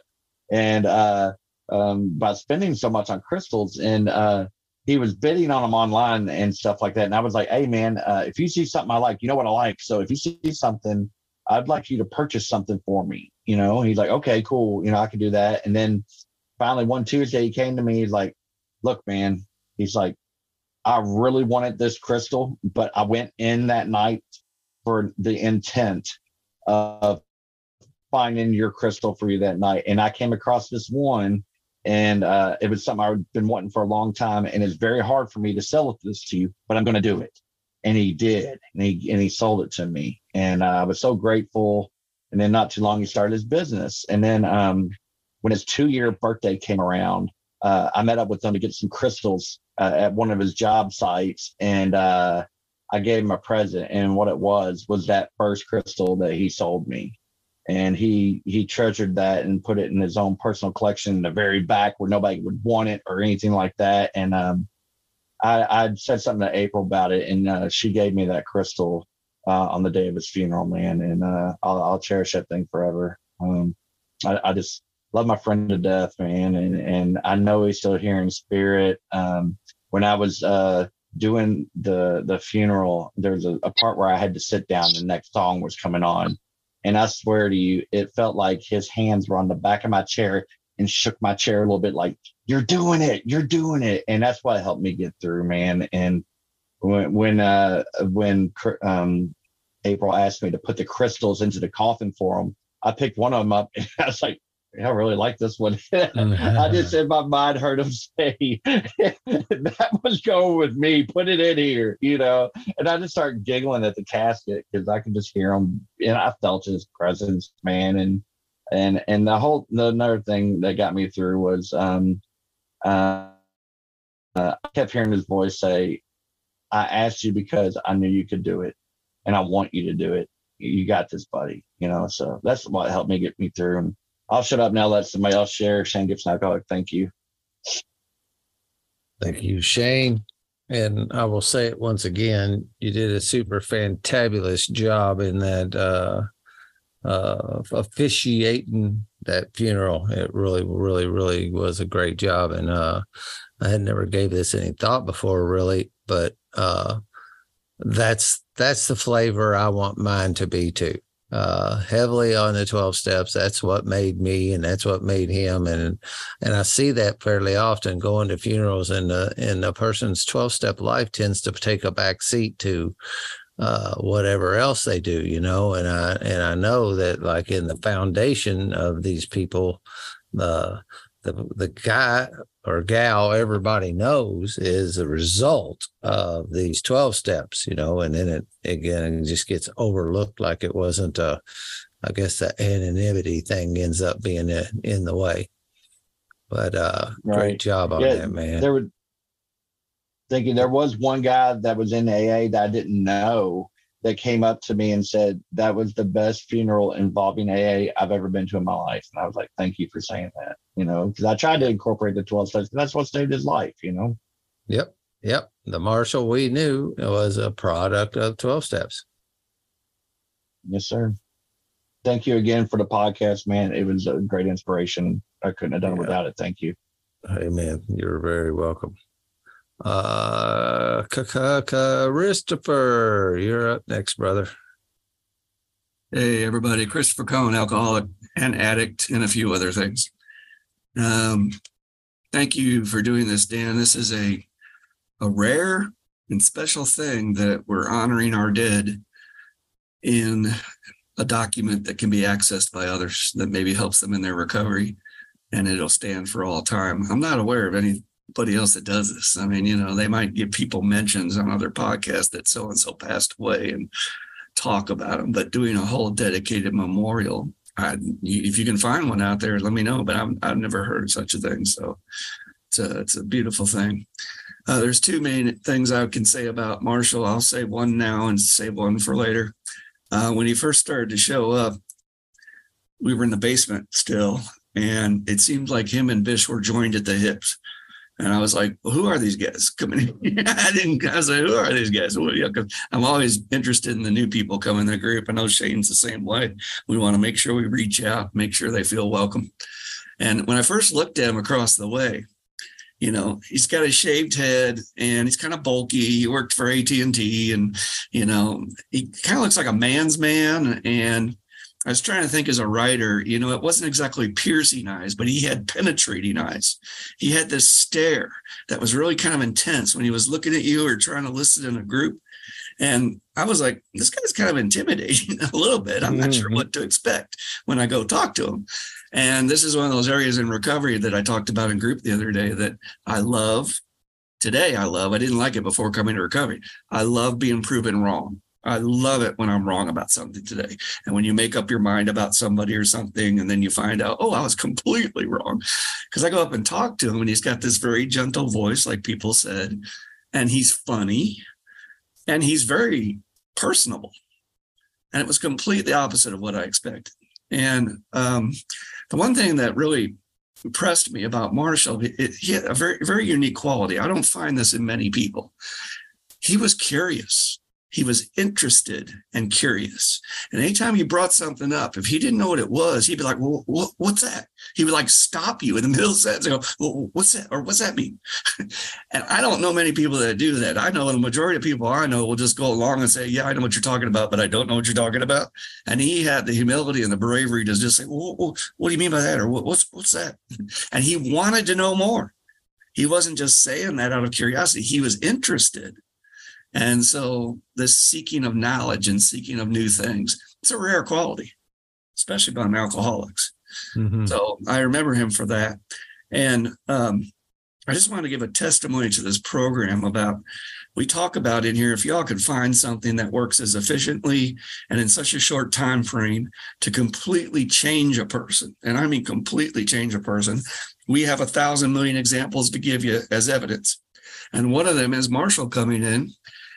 And uh um, by spending so much on crystals. And uh, he was bidding on them online and stuff like that. And I was like, hey, man, uh, if you see something I like, you know what I like. So if you see something, I'd like you to purchase something for me. You know, he's like, okay, cool. You know, I can do that. And then finally, one Tuesday, he came to me. He's like, look, man, he's like, I really wanted this crystal, but I went in that night for the intent of finding your crystal for you that night. And I came across this one and uh, it was something I've been wanting for a long time, and it's very hard for me to sell this to you, but I'm going to do it. And he did, and he and he sold it to me, and uh, I was so grateful. And then not too long, he started his business. And then um, when his two year birthday came around, uh, I met up with him to get some crystals uh, at one of his job sites, and uh, I gave him a present. And what it was was that first crystal that he sold me and he he treasured that and put it in his own personal collection in the very back where nobody would want it or anything like that. And um, I I said something to April about it, and uh, she gave me that crystal uh, on the day of his funeral, man, and uh, I'll I'll cherish that thing forever. Um, I, I just love my friend to death, man, and and I know he's still here in spirit. Um, when I was uh, doing the the funeral, there's a, a part where I had to sit down. The next song was coming on and I swear to you, it felt like his hands were on the back of my chair and shook my chair a little bit, like, you're doing it, you're doing it. And that's what helped me get through, man. And when, when, uh, when, um, April asked me to put the crystals into the coffin for him, I picked one of them up [laughs] and I was like, I really like this one. [laughs] I [laughs] just in my mind heard him say [laughs] that was going with me. Put it in here, you know. And I just started giggling at the casket because I could just hear him, and I felt his presence, man. And and and the whole the, another thing that got me through was um uh, uh I kept hearing his voice say, "I asked you because I knew you could do it, and I want you to do it. You got this, buddy." You know. So that's what helped me get me through. And I'll shut up now. Let somebody else share. Shane Gibson alcoholic. Thank you. Thank you, Shane. And I will say it once again. You did a super fantabulous job in that uh, uh, officiating that funeral. It really, really, really was a great job. And uh, I had never gave this any thought before, really, but uh, that's that's the flavor I want mine to be too uh, heavily on the 12 steps. That's what made me and that's what made him. And, and I see that fairly often going to funerals and, uh, and a person's 12 step life tends to take a back seat to, uh, whatever else they do, you know, and I, and I know that like in the foundation of these people, uh, the, the guy or gal everybody knows is a result of these 12 steps, you know, and then it again it just gets overlooked like it wasn't a, I guess the anonymity thing ends up being in the way. But uh right. great job on yeah, that, man. There would thinking there was one guy that was in AA that I didn't know that came up to me and said that was the best funeral involving AA I've ever been to in my life. And I was like, thank you for saying that, you know, because I tried to incorporate the 12 steps. That's what saved his life, you know. Yep. Yep. The Marshall we knew was a product of 12 steps. Yes, sir. Thank you again for the podcast, man. It was a great inspiration. I couldn't have done Yeah. without it. Thank you. Hey man, you're very welcome. Uh Christopher, you're up next, brother. Hey, everybody. Christopher Cohen, alcoholic and addict, and a few other things. Um, thank you for doing this, Dan. This is a, a rare and special thing that we're honoring our dead in a document that can be accessed by others that maybe helps them in their recovery and it'll stand for all time. I'm not aware of anybody else that does this. I mean, you know, they might give people mentions on other podcasts that so and so passed away and talk about them, but doing a whole dedicated memorial. I, if you can find one out there, let me know. But I'm, I've never heard of such a thing, so it's a it's a beautiful thing. Uh, there's two main things I can say about Marshall. I'll say one now and save one for later. Uh, when he first started to show up, we were in the basement still, and it seemed like him and Bish were joined at the hips. And I was like, well, who are these guys coming in? [laughs] I didn't, I was like, who are these guys? Well, yeah, I'm always interested in the new people coming in the group. I know Shane's the same way. We want to make sure we reach out, make sure they feel welcome. And when I first looked at him across the way, you know, he's got a shaved head and he's kind of bulky. He worked for AT&T and, you know, he kind of looks like a man's man. And I was trying to think as a writer, you know, it wasn't exactly piercing eyes, but he had penetrating eyes. He had this stare that was really kind of intense when he was looking at you or trying to listen in a group. And I was like, this guy's kind of intimidating [laughs] a little bit. I'm not sure Mhm. what to expect when I go talk to him. And this is one of those areas in recovery that I talked about in group the other day that I love. Today, I love. I didn't like it before coming to recovery. I love being proven wrong. I love it when I'm wrong about something today. And when you make up your mind about somebody or something, and then you find out, oh, I was completely wrong. Because I go up and talk to him, and he's got this very gentle voice, like people said, and he's funny and he's very personable. And it was completely opposite of what I expected. And um, the one thing that really impressed me about Marshall, it, it- he had a very, very unique quality. I don't find this in many people. He was curious. He was interested and curious. And anytime he brought something up, if he didn't know what it was, he'd be like, well, what, what's that? He would like stop you in the [laughs] middle of sentence and go, well, what's that? Or what's that mean? [laughs] and I don't know many people that do that. I know the majority of people I know will just go along and say, yeah, I know what you're talking about, but I don't know what you're talking about. And he had the humility and the bravery to just say, well, what do you mean by that? Or what's, what's that? [laughs] And he wanted to know more. He wasn't just saying that out of curiosity. He was interested. And so this seeking of knowledge and seeking of new things, it's a rare quality, especially among alcoholics. Mhm. So I remember him for that. And um, I just want to give a testimony to this program about we talk about in here if y'all could find something that works as efficiently and in such a short time frame to completely change a person and i mean completely change a person we have a thousand million examples to give you as evidence and one of them is marshall coming in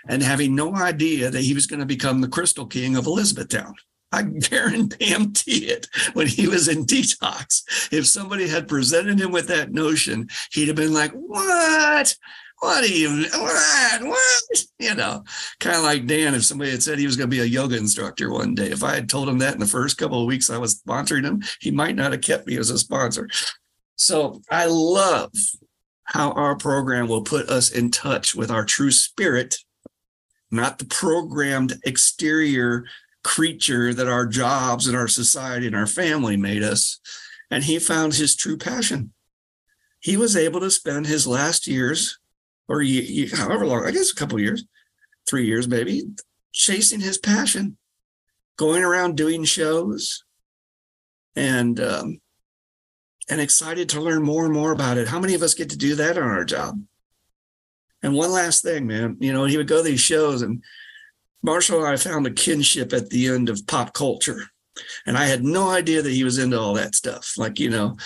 and having no idea that he was going to become the crystal king of elizabethtown I [laughs] guarantee it when he was in detox. If somebody had presented him with that notion, he'd have been like, What? What do you what? What? You know, kind of like Dan, if somebody had said he was going to be a yoga instructor one day, if I had told him that in the first couple of weeks I was sponsoring him, he might not have kept me as a sponsor. So I love how our program will put us in touch with our true spirit, not the programmed exterior creature that our jobs and our society and our family made us. And he found his true passion. He was able to spend his last years, or however long, I guess a couple years, three years maybe, chasing his passion, going around doing shows, and um, and excited to learn more and more about it. How many of us get to do that on our job? And one last thing, man, you know, he would go to these shows and Marshall and I found a kinship at the end of pop culture. And I had no idea that he was into all that stuff. Like, you know,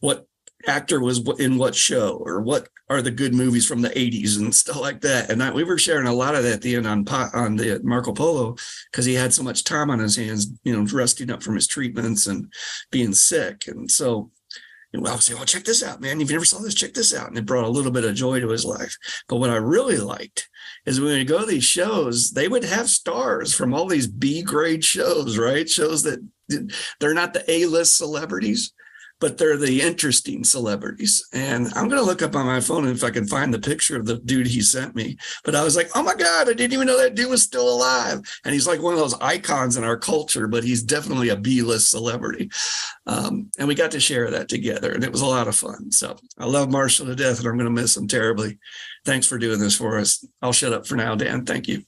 what actor was in what show or what are the good movies from the 80s and stuff like that. And I, we were sharing a lot of that at the end on on the Marco Polo because he had so much time on his hands, you know, resting up from his treatments and being sick. And so And I would say, "Well, check this out, man! If you never saw this, check this out." And it brought a little bit of joy to his life. But what I really liked is when we go to these shows, they would have stars from all these B grade shows, right? Shows that they're not the A list celebrities, but they're the interesting celebrities. And I'm going to look up on my phone if I can find the picture of the dude he sent me. But I was like, oh my God, I didn't even know that dude was still alive. And he's like one of those icons in our culture, but he's definitely a B list celebrity. Um, and we got to share that together, and it was a lot of fun. So I love Marshall to death, and I'm going to miss him terribly. Thanks for doing this for us. I'll shut up for now, Dan. Thank you.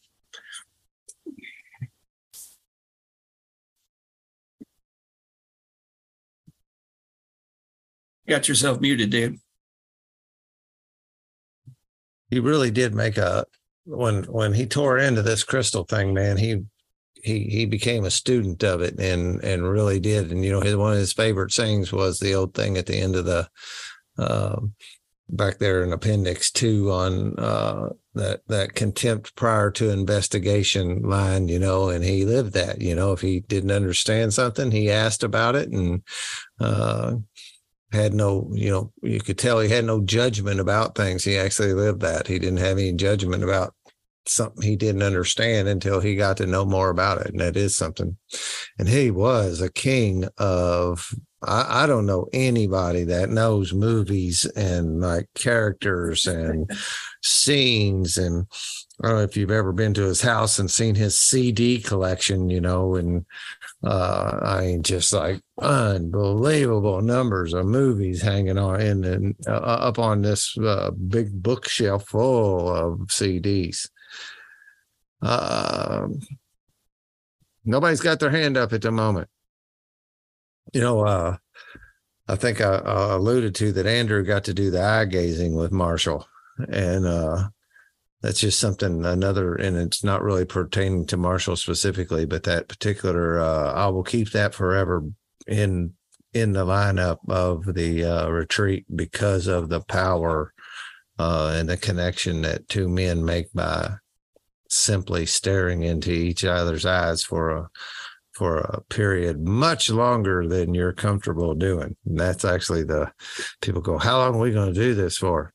Got yourself muted, Dan. He really did make a when when he tore into this crystal thing, man. He he he became a student of it and and really did. And you know, his one of his favorite sayings was the old thing at the end of the uh, back there in Appendix Two on uh, that that contempt prior to investigation line. You know, and he lived that. You know, if he didn't understand something, he asked about it and. Uh, had no, you know, you could tell he had no judgment about things. He actually lived that. He didn't have any judgment about something he didn't understand until he got to know more about it. And that is something. And he was a king of, I, I don't know anybody that knows movies and like characters and scenes. And I don't know if you've ever been to his house and seen his CD collection, you know, and uh, I mean, just like unbelievable numbers of movies hanging on in and uh, up on this uh, big bookshelf full of CDs. Uh, nobody's got their hand up at the moment. You know, uh, I think I, I alluded to that Andrew got to do the eye gazing with Marshall, and uh, that's just something another and it's not really pertaining to marshall specifically but that particular uh, i will keep that forever in in the lineup of the uh, retreat because of the power uh, and the connection that two men make by simply staring into each other's eyes for a for a period much longer than you're comfortable doing. And that's actually the people go, How long are we going to do this for?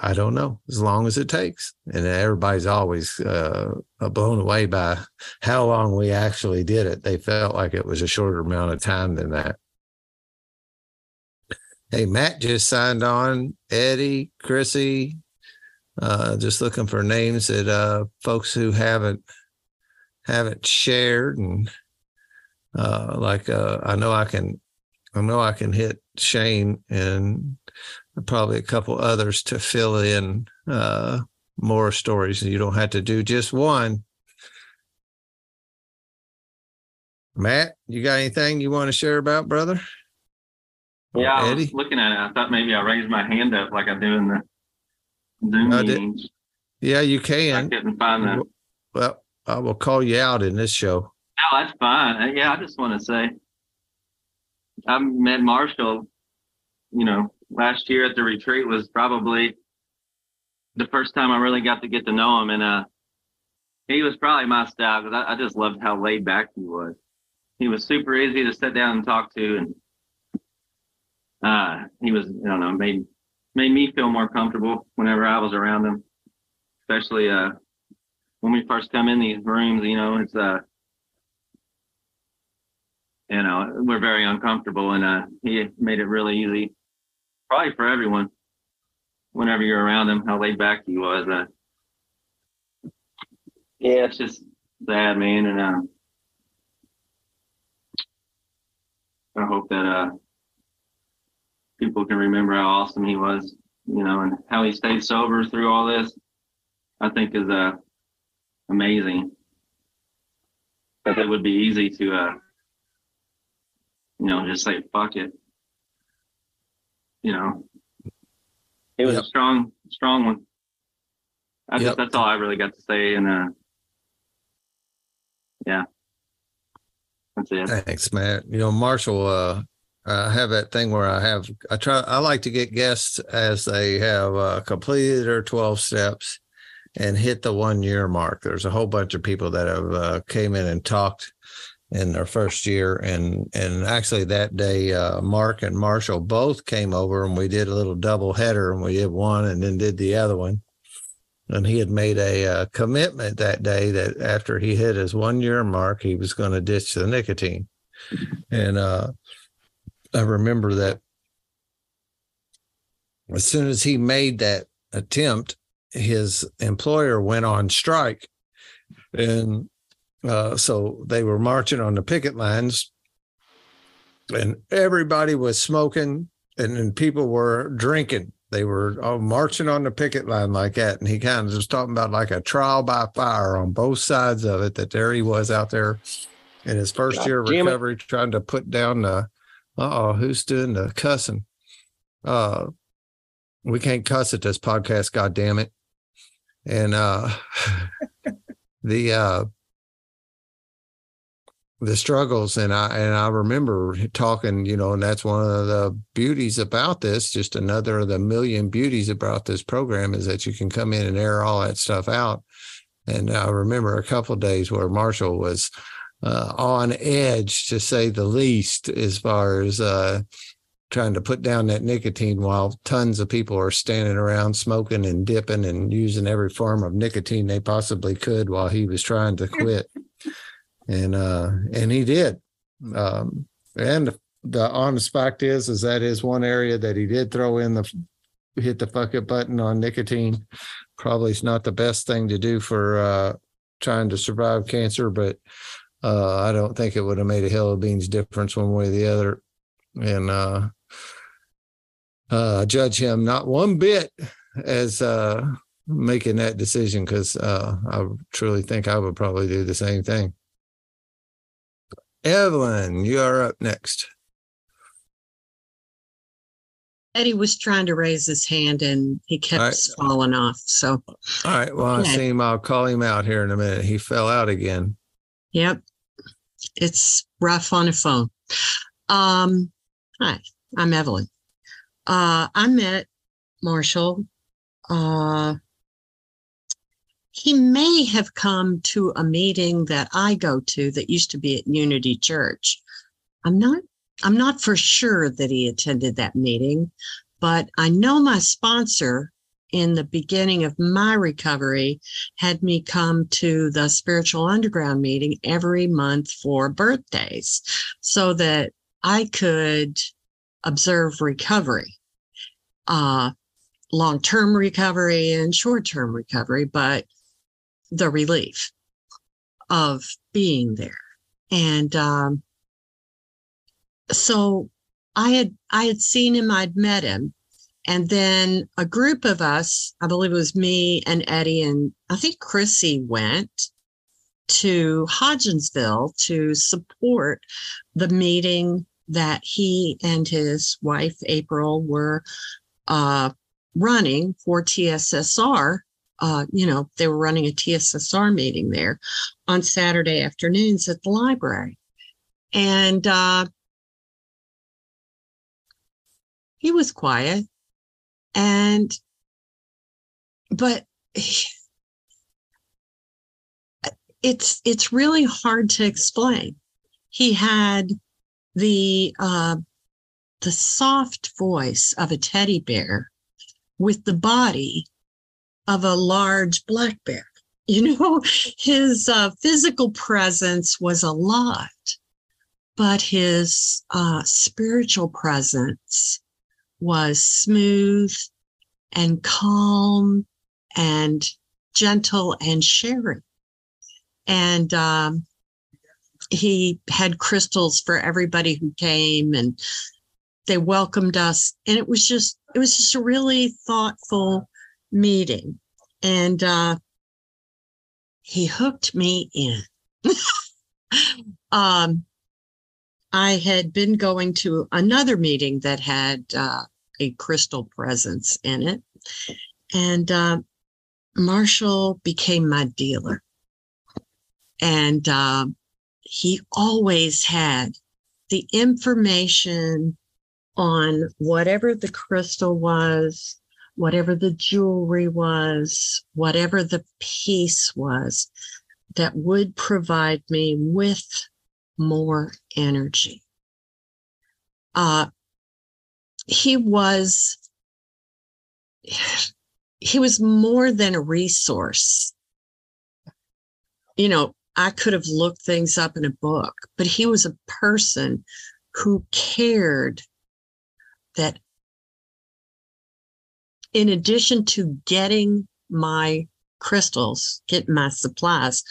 I don't know, as long as it takes. And everybody's always uh, blown away by how long we actually did it. They felt like it was a shorter amount of time than that. Hey, Matt just signed on. Eddie, Chrissy, uh, just looking for names that uh, folks who haven't haven't shared and uh, like uh, I know I can I know I can hit Shane and probably a couple others to fill in uh, more stories. You don't have to do just one. Matt, you got anything you want to share about, brother? Yeah, I was looking at it. I thought maybe I raised my hand up like I do in the Zoom I did. Yeah, you can. I couldn't find the. Well, I will call you out in this show. No, that's fine. Uh, Yeah, I just want to say, I met Marshall. You know, last year at the retreat was probably the first time I really got to get to know him, and uh, he was probably my style because I, I just loved how laid back he was. He was super easy to sit down and talk to, and uh, he was, I don't know, made made me feel more comfortable whenever I was around him, especially uh, when we first come in these rooms. You know, it's uh, you know, we're very uncomfortable, and uh, he made it really easy probably for everyone. Whenever you're around him, how laid back he was. Uh, yeah, it's just sad, man, and um, I hope that uh, people can remember how awesome he was, you know, and how he stayed sober through all this. I think is uh amazing. That it would be easy to uh, you know, just say fuck it you know, it was Yep. a strong, strong one. I Yep. that's all I really got to say. And, uh, yeah, that's it. Thanks, Matt. You know, Marshall, uh, I have that thing where I have, I try, I like to get guests as they have uh, completed their 12 steps and hit the one year mark. There's a whole bunch of people that have uh, came in and talked in their first year. And and actually that day, uh, Mark and Marshall both came over and we did a little double header and we did one and then did the other one. And he had made a uh, commitment that day that after he hit his one year mark, he was going to ditch the nicotine. And uh, I remember that as soon as he made that attempt, his employer went on strike. And uh, so they were marching on the picket lines, and everybody was smoking, and then people were drinking. They were all marching on the picket line like that. And he kind of was talking about like a trial by fire on both sides of it, that there he was out there in his first year of recovery trying to put down the, uh oh, who's doing the cussing? Uh, we can't cuss at this podcast, God damn it. And uh, [laughs] the, uh, the struggles. And i and i remember talking you know and that's one of the beauties about this just another of the million beauties about this program is that you can come in and air all that stuff out. And i remember a couple days where marshall was uh, on edge to say the least as far as uh, trying to put down that nicotine while tons of people are standing around smoking and dipping and using every form of nicotine they possibly could while he was trying to quit [laughs] and uh and he did. Um and the honest fact is is that is one area that he did throw in the hit the fuck it button on nicotine. Probably is not the best thing to do for uh trying to survive cancer but uh i don't think it would have made a hell of beans difference one way or the other. And uh uh judge him not one bit as uh making that decision because uh i truly think i would probably do the same thing Evelyn, you are up next. Eddie was trying to raise his hand and he kept Alright. falling off. So, All right. Well, I Okay. see him. I'll call him out here in a minute. He fell out again. yep, it's rough on a phone. Um, hi, I'm Evelyn. Uh, I met Marshall. Uh, he may have come to a meeting that I go to that used to be at Unity Church. I'm not I'm not for sure that he attended that meeting, but I know my sponsor in the beginning of my recovery had me come to the spiritual underground meeting every month for birthdays so that I could observe recovery. Uh long-term recovery and short-term recovery, but the relief of being there. And um, so I had I had seen him, I'd met him, and then a group of us, I believe it was me and Eddie and I think Chrissy went to Hodgensville to support the meeting that he and his wife April were uh, running for TSSR uh, you know, they were running a TSSR meeting there on Saturday afternoons at the library. And uh, he was quiet. And, but [sighs] it's it's really hard to explain. He had the uh, the soft voice of a teddy bear with the body of a large black bear. [laughs] You know, his uh, physical presence was a lot, but his uh, spiritual presence was smooth and calm and gentle and sharing. And um, he had crystals for everybody who came and they welcomed us. And it was just, it was just a really thoughtful meeting. And uh he hooked me in. [laughs] Um i had been going to another meeting that had uh, a crystal presence in it. And uh, marshall became my dealer. And uh, he always had the information on whatever the crystal was whatever the jewelry was, whatever the piece was that would provide me with more energy. Uh, he was he was more than a resource. You know, I could have looked things up in a book, but he was a person who cared that in addition to getting my crystals, getting my supplies,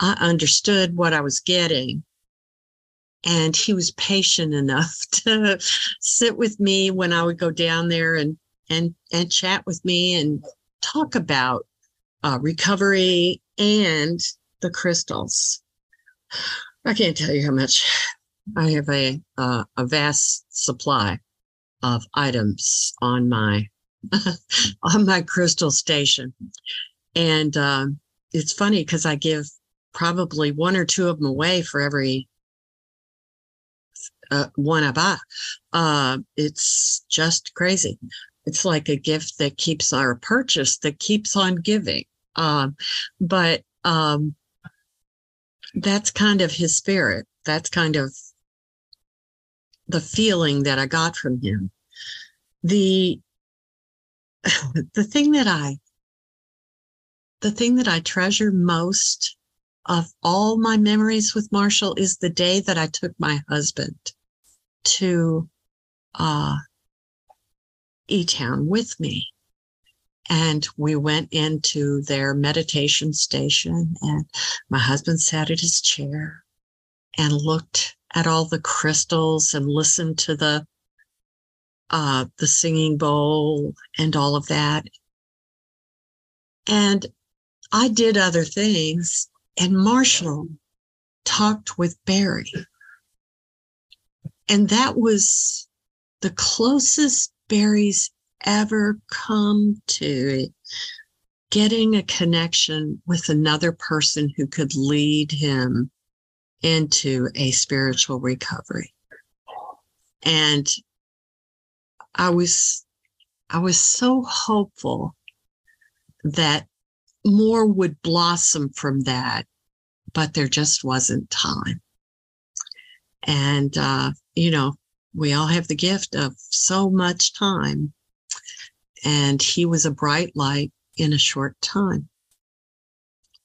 I understood what I was getting. And he was patient enough [laughs] to sit with me when I would go down there and and and chat with me and talk about uh, recovery and the crystals. I can't tell you how much I have a uh, a vast supply of items on my [laughs] on my crystal station, and um, it's funny because I give probably one or two of them away for every uh, one I buy. Uh, it's just crazy. It's like a gift that keeps our purchase that keeps on giving. Um, but um, that's kind of his spirit. That's kind of the feeling that I got from him. The [laughs] the thing that I the thing that I treasure most of all my memories with Marshall is the day that I took my husband to uh, E Town with me. And we went into their meditation station, and my husband sat at his chair and looked at all the crystals and listened to the uh, the singing bowl and all of that. And I did other things, and Marshall talked with Barry. And that was the closest Barry's ever come to getting a connection with another person who could lead him into a spiritual recovery. And I was I was so hopeful that more would blossom from that, but there just wasn't time. And uh, you know, we all have the gift of so much time. And he was a bright light in a short time.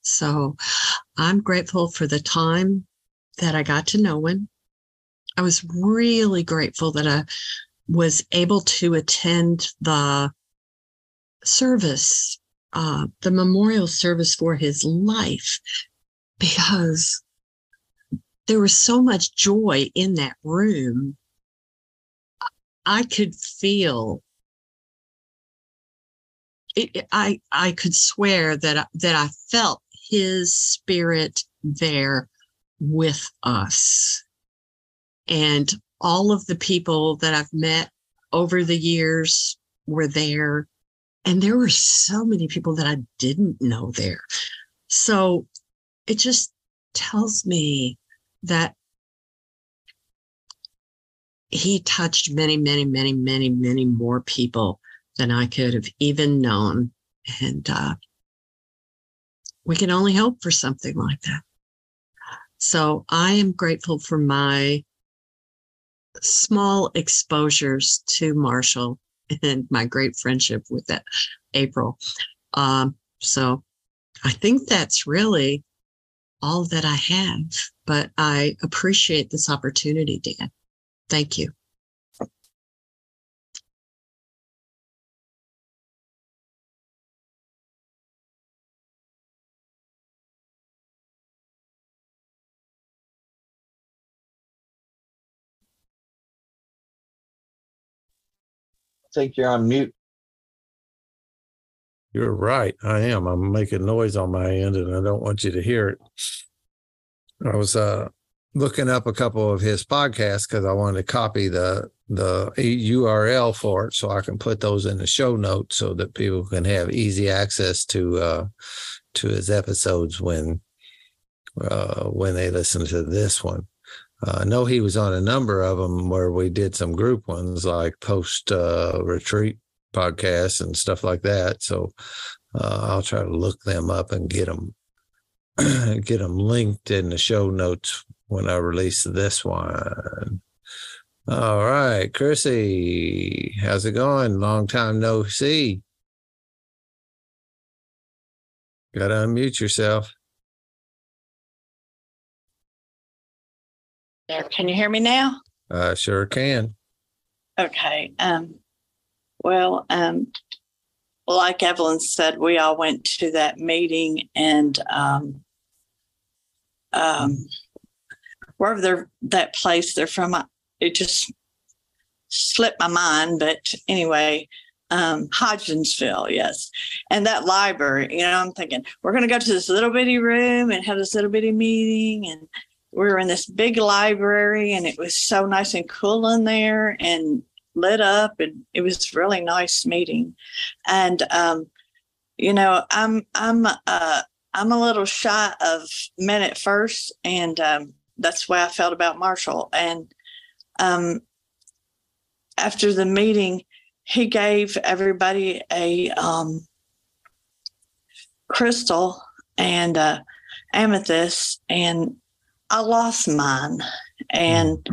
So I'm grateful for the time that I got to know him. I was really grateful that I was able to attend the service, uh, the memorial service for his life, because there was so much joy in that room. I could feel it, I I could swear that that I felt his spirit there with us. And all of the people that I've met over the years were there. And there were so many people that I didn't know there. So it just tells me that he touched many, many, many, many, many more people than I could have even known. And uh, we can only hope for something like that. So I am grateful for my small exposures to Marshall and my great friendship with that April. Um, so I think that's really all that I have, but I appreciate this opportunity, Dan. Thank you. Think you're on mute. You're right. I am. I'm making noise on my end and I don't want you to hear it. I was uh looking up a couple of his podcasts because I wanted to copy the the URL for it so I can put those in the show notes so that people can have easy access to uh to his episodes when uh when they listen to this one. Uh, I know he was on a number of them where we did some group ones like post uh, retreat podcasts and stuff like that. So uh, I'll try to look them up and get them [clears throat] get them linked in the show notes when I release this one. All right, Chrissy, how's it going? Long time no see. Got to unmute yourself. There, can you hear me now? I sure can. Okay. Um, well, um, like Evelyn said, we all went to that meeting and um, um, wherever they're that place they're from, it just slipped my mind. But anyway, um, Hodgensville, yes, and that library. You know, I'm thinking we're going to go to this little bitty room and have this little bitty meeting, and we were in this big library, and it was so nice and cool in there, and lit up and it was really nice meeting. And um you know i'm i'm uh i'm a little shy of men at first and um that's way i felt about marshall. And um after the meeting he gave everybody a um crystal and uh amethyst and i lost mine and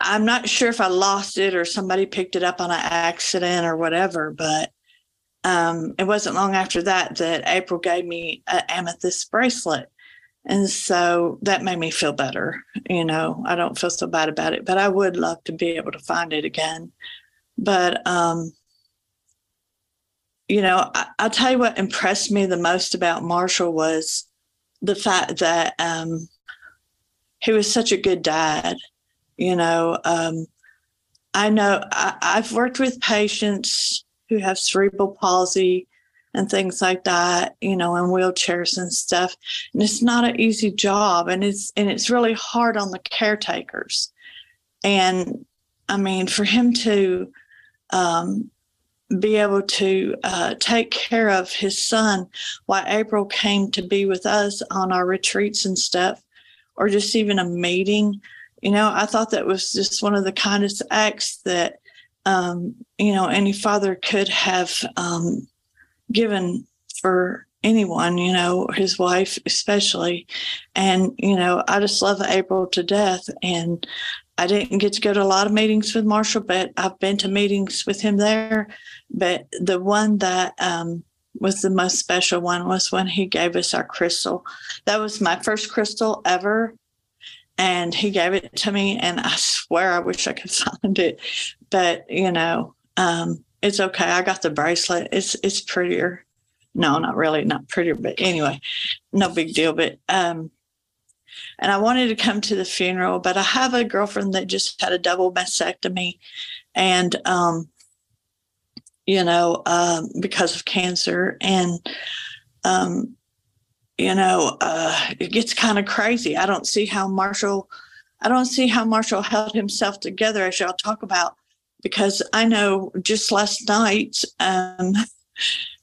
I'm not sure if I lost it or somebody picked it up on an accident or whatever, but um, it wasn't long after that that April gave me an amethyst bracelet. And so that made me feel better. You know, I don't feel so bad about it, but I would love to be able to find it again. But, um, you know, I, I'll tell you what impressed me the most about Marshall was the fact that um, he was such a good dad you know um, i know I, i've worked with patients who have cerebral palsy and things like that you know in wheelchairs and stuff and it's not an easy job and it's and it's really hard on the caretakers. And i mean for him to um, be able to uh, take care of his son while april came to be with us on our retreats and stuff or just even a meeting you know i thought that was just one of the kindest acts that um, you know any father could have um, given for anyone you know his wife especially. And you know i just love april to death and i didn't get to go to a lot of meetings with marshall but i've been to meetings with him there. But the one that um, was the most special one was when he gave us our crystal. That was my first crystal ever and he gave it to me and i swear i wish i could [laughs] find it but you know um, it's okay. I got the bracelet. It's it's prettier. No not really not prettier but anyway no big deal but um and i wanted to come to the funeral but i have a girlfriend that just had a double mastectomy and um you know um because of cancer and um you know, uh, it gets kind of crazy. I don't see how Marshall, I don't see how Marshall held himself together as y'all talk about, because I know just last night, um, [laughs]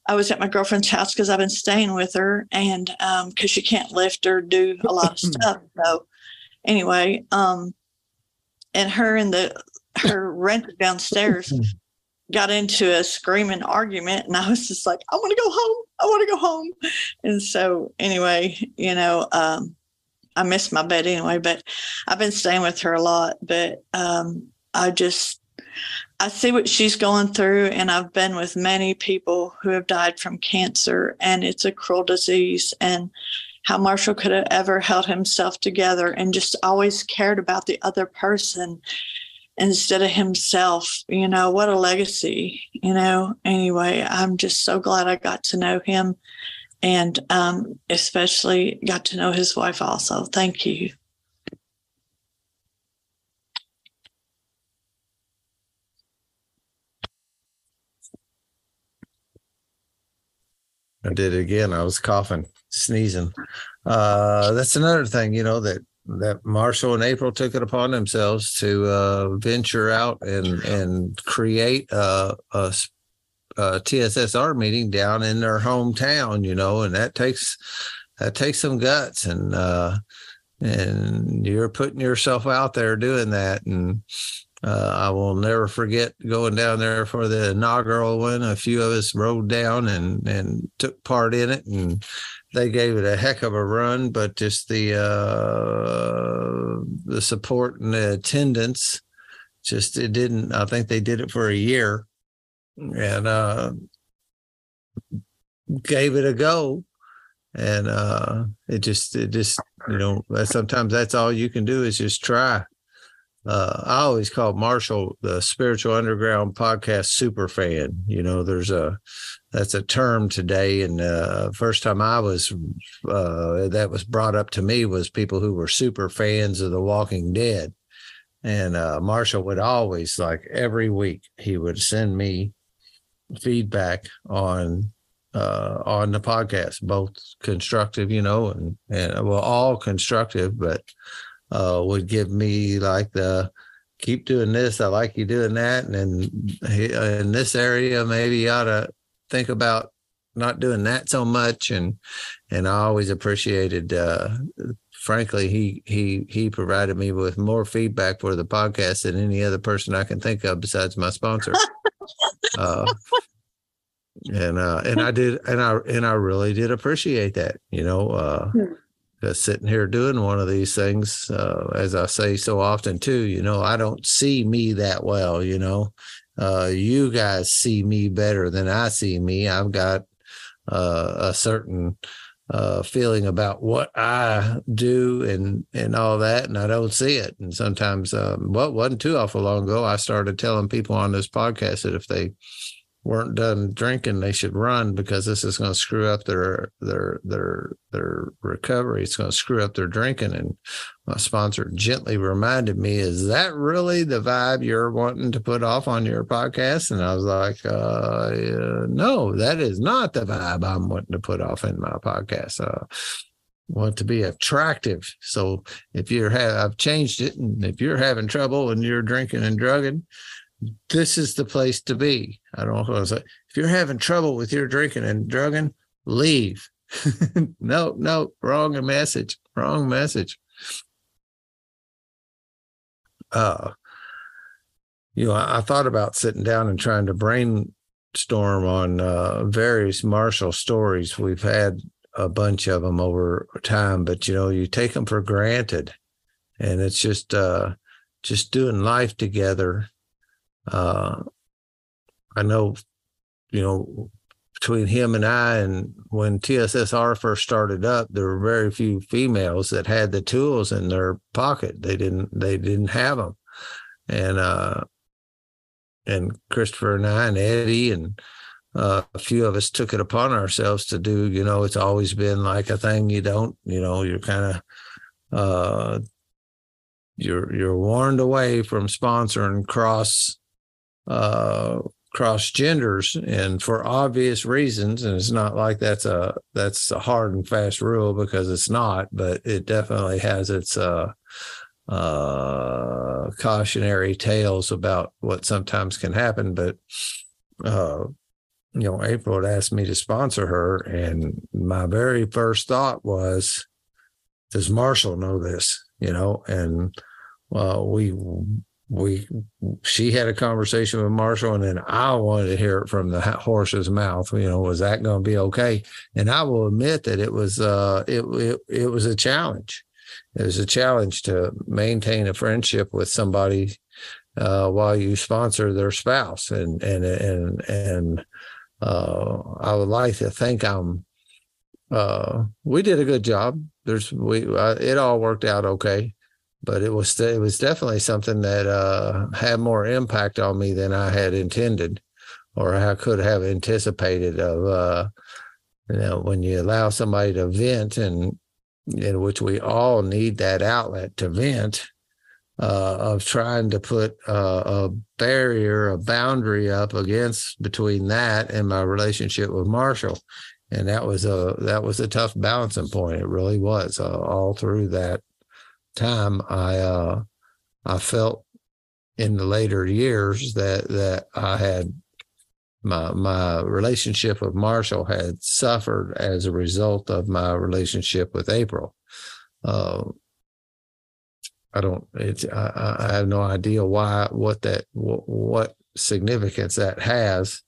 I was at my girlfriend's house because I've been staying with her, and because she can't lift or do a lot of [laughs] stuff. So anyway, um, and her and the her renter downstairs [laughs] got into a screaming argument and I was just like, I want to go home. I want to go home. And so anyway, you know, um, I miss my bed anyway, but I've been staying with her a lot, but um, I just, I see what she's going through and I've been with many people who have died from cancer and it's a cruel disease and how Marshall could have ever held himself together and just always cared about the other person instead of himself. You know, what a legacy, you know. Anyway, I'm just so glad I got to know him and um, especially got to know his wife also. Thank you. I did it again. I was coughing, sneezing. Uh, that's another thing, you know, that that Marshall and April took it upon themselves to uh, venture out and and create a, a, a TSSR meeting down in their hometown, you know, and that takes that takes some guts and uh, and you're putting yourself out there doing that. And uh, I will never forget going down there for the inaugural one. A few of us rode down and and took part in it, and they gave it a heck of a run. But just the uh, the support and the attendance, just it didn't. I think they did it for a year, and uh, gave it a go and uh it just it just you know sometimes that's all you can do is just try uh i always call marshall the spiritual underground podcast super fan. You know there's a that's a term today and uh first time i was uh that was brought up to me was people who were super fans of the walking dead. And uh marshall would always like every week he would send me feedback on uh, on the podcast, both constructive, you know, and and well, all constructive, but uh, would give me like the keep doing this. I like you doing that, and then in this area, maybe you ought to think about not doing that so much. And and I always appreciated. Uh, frankly, he he he provided me with more feedback for the podcast than any other person I can think of besides my sponsor. [laughs] uh, and uh and i did and i and i really did appreciate that you know uh hmm. Sitting here doing one of these things uh as i say so often too you know i don't see me that well you know? Uh you guys see me better than i see me. I've got uh a certain uh feeling about what i do and and all that and i don't see it. And sometimes um well wasn't too awful long ago i started telling people on this podcast that if they weren't done drinking, they should run because this is going to screw up their their their their recovery. It's going to screw up their drinking. And my sponsor gently reminded me, "Is that really the vibe you're wanting to put off on your podcast?" And I was like, uh, "No, that is not the vibe I'm wanting to put off in my podcast." Uh, want to be attractive. So if you're have I've changed it, and if you're having trouble and you're drinking and drugging, this is the place to be. I don't know say. If you're having trouble with your drinking and drugging, leave. [laughs] no, no, wrong message. Wrong message. Uh, you know, I, I thought about sitting down and trying to brainstorm on uh, various Marshall stories. We've had a bunch of them over time, but you know, you take them for granted, and it's just uh, just doing life together uh, I know, you know, between him and I, and when TSSR first started up, there were very few females that had the tools in their pocket. They didn't. They didn't have them, and uh, and Christopher and I and Eddie and uh, a few of us took it upon ourselves to do. You know, it's always been like a thing you don't. You know, you're kind of uh, you're you're warned away from sponsoring cross uh, cross genders. And for obvious reasons and it's not like that's a that's a hard and fast rule because it's not but it definitely has its uh uh cautionary tales about what sometimes can happen. But uh you know april had asked me to sponsor her and my very first thought was does marshall know this? You know and well we we she had a conversation with Marshall, and then I wanted to hear it from the horse's mouth. You know, was that going to be okay? And I will admit that it was uh, it, it it was a challenge. It was a challenge to maintain a friendship with somebody uh, while you sponsor their spouse, and and and and uh, I would like to think I'm. Uh, we did a good job. There's we uh, it all worked out okay but it was it was definitely something that uh, had more impact on me than I had intended, or I could have anticipated. Of uh, you know, when you allow somebody to vent, and in which we all need that outlet to vent, uh, of trying to put a barrier, a boundary up against between that and my relationship with Marshall, and that was a that was a tough balancing point. It really was uh, all through that time, I uh, I felt in the later years that that I had my my relationship with Marshall had suffered as a result of my relationship with April. Uh, I don't. It's. I, I have no idea why. What that. What, what significance that has.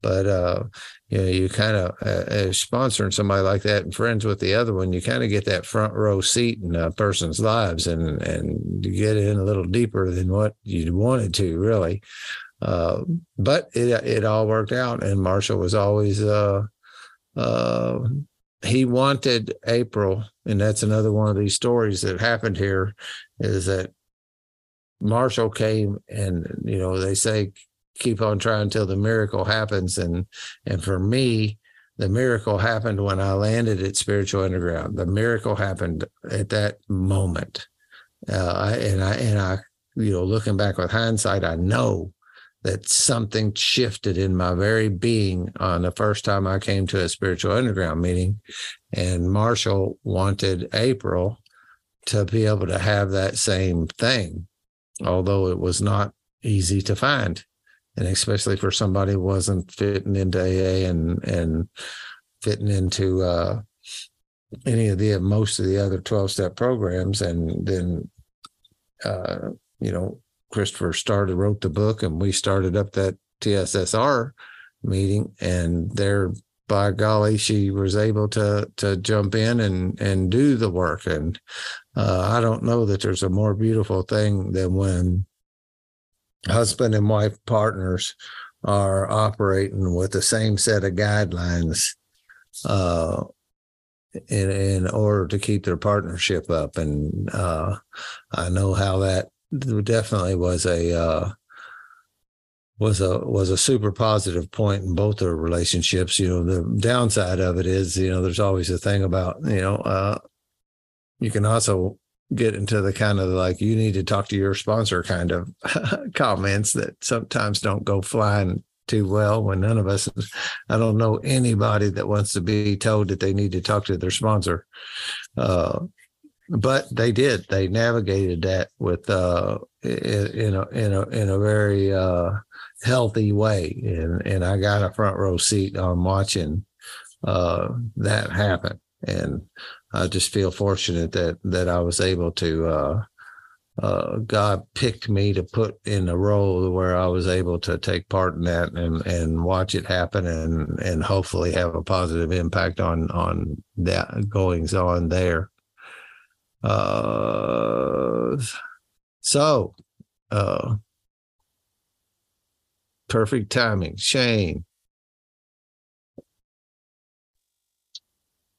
But uh, you know, you kind of uh, as sponsoring somebody like that and friends with the other one, you kind of get that front row seat in a person's lives, and and you get in a little deeper than what you wanted to, really. Uh, but it it all worked out, and Marshall was always uh, uh, he wanted April, and that's another one of these stories that happened here, is that Marshall came and you know they say keep on trying until the miracle happens and and for me the miracle happened when I landed at Spiritual Underground. The miracle happened at that moment, uh, and I and I you know looking back with hindsight, I know that something shifted in my very being on the first time I came to a Spiritual Underground meeting, and Marshall wanted April to be able to have that same thing although it was not easy to find. And especially for somebody who wasn't fitting into AA and and fitting into uh, any of the most of the other 12 step programs. And then uh, you know, Christopher started wrote the book and we started up that TSSR meeting and there by golly, she was able to to jump in and and do the work. And uh, I don't know that there's a more beautiful thing than when husband and wife partners are operating with the same set of guidelines uh, in in order to keep their partnership up. And uh, I know how that definitely was a uh, was a was a super positive point in both their relationships. You know, the downside of it is, you know, there's always a thing about, you know, uh, you can also get into the kind of like you need to talk to your sponsor kind of [laughs] comments that sometimes don't go flying too well when none of us i don't know anybody that wants to be told that they need to talk to their sponsor uh, but they did they navigated that with uh in a in a in a very uh healthy way. And and I got a front row seat on watching uh, that happen. And I just feel fortunate that that I was able to uh, uh, God picked me to put in a role where I was able to take part in that and and watch it happen and and hopefully have a positive impact on on that goings on there. Uh, so uh, Perfect timing. Shane.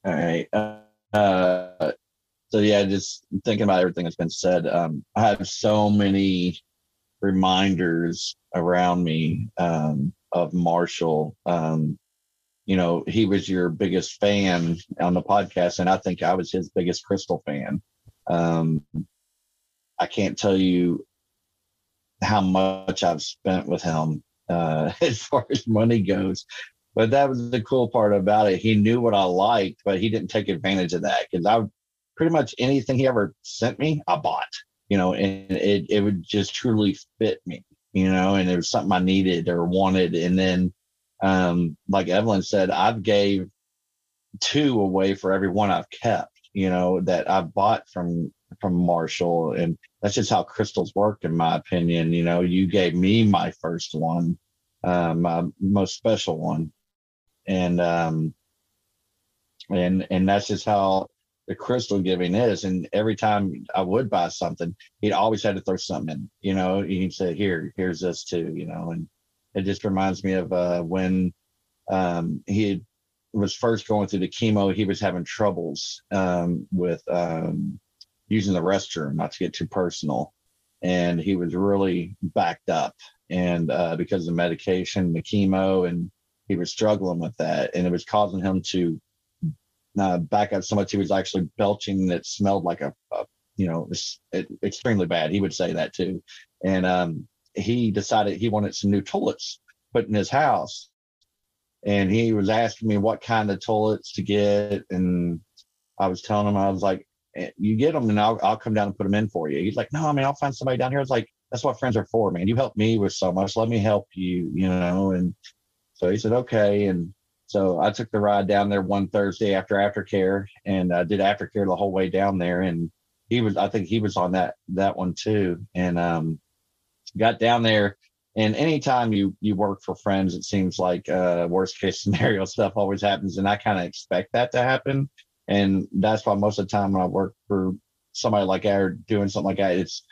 All right. Uh, uh, so yeah, just thinking about everything that's been said. Um, I have so many reminders around me um, of Marshall. Um, you know, he was your biggest fan on the podcast, and I think I was his biggest Crystal fan. Um, I can't tell you how much I've spent with him uh, [laughs] as far as money goes. But that was the cool part about it. He knew what I liked, but he didn't take advantage of that because I pretty much anything he ever sent me, I bought, you know, and it, it would just truly fit me, you know, and it was something I needed or wanted. And then, um, like Evelyn said, I've gave two away for every one I've kept, you know, that I bought from from Marshall. And that's just how crystals work, in my opinion. You know, you gave me my first one, uh, my most special one. And um and and that's just how the crystal giving is. And every time I would buy something, he'd always had to throw something in, you know, he'd say, Here, here's this too, you know, and it just reminds me of uh when um he was first going through the chemo, he was having troubles um, with um, using the restroom, not to get too personal. And he was really backed up, and uh, because of the medication, the chemo, and he was struggling with that, and it was causing him to uh, back up so much he was actually belching that smelled like a, a you know, it, extremely bad. He would say that too, and um, he decided he wanted some new toilets put in his house, and he was asking me what kind of toilets to get, and I was telling him I was like, you get them and I'll, I'll come down and put them in for you. He's like, no, I mean, I'll find somebody down here. It's like, that's what friends are for, man. You helped me with so much. Let me help you, you know? And so he said, okay. And so I took the ride down there one Thursday after aftercare and I did aftercare the whole way down there. And he was I think he was on that that one too. And um got down there and anytime you you work for friends, it seems like uh worst case [laughs] scenario stuff always happens. And I kind of expect that to happen. And that's why most of the time when I work for somebody like that or doing something like that, it's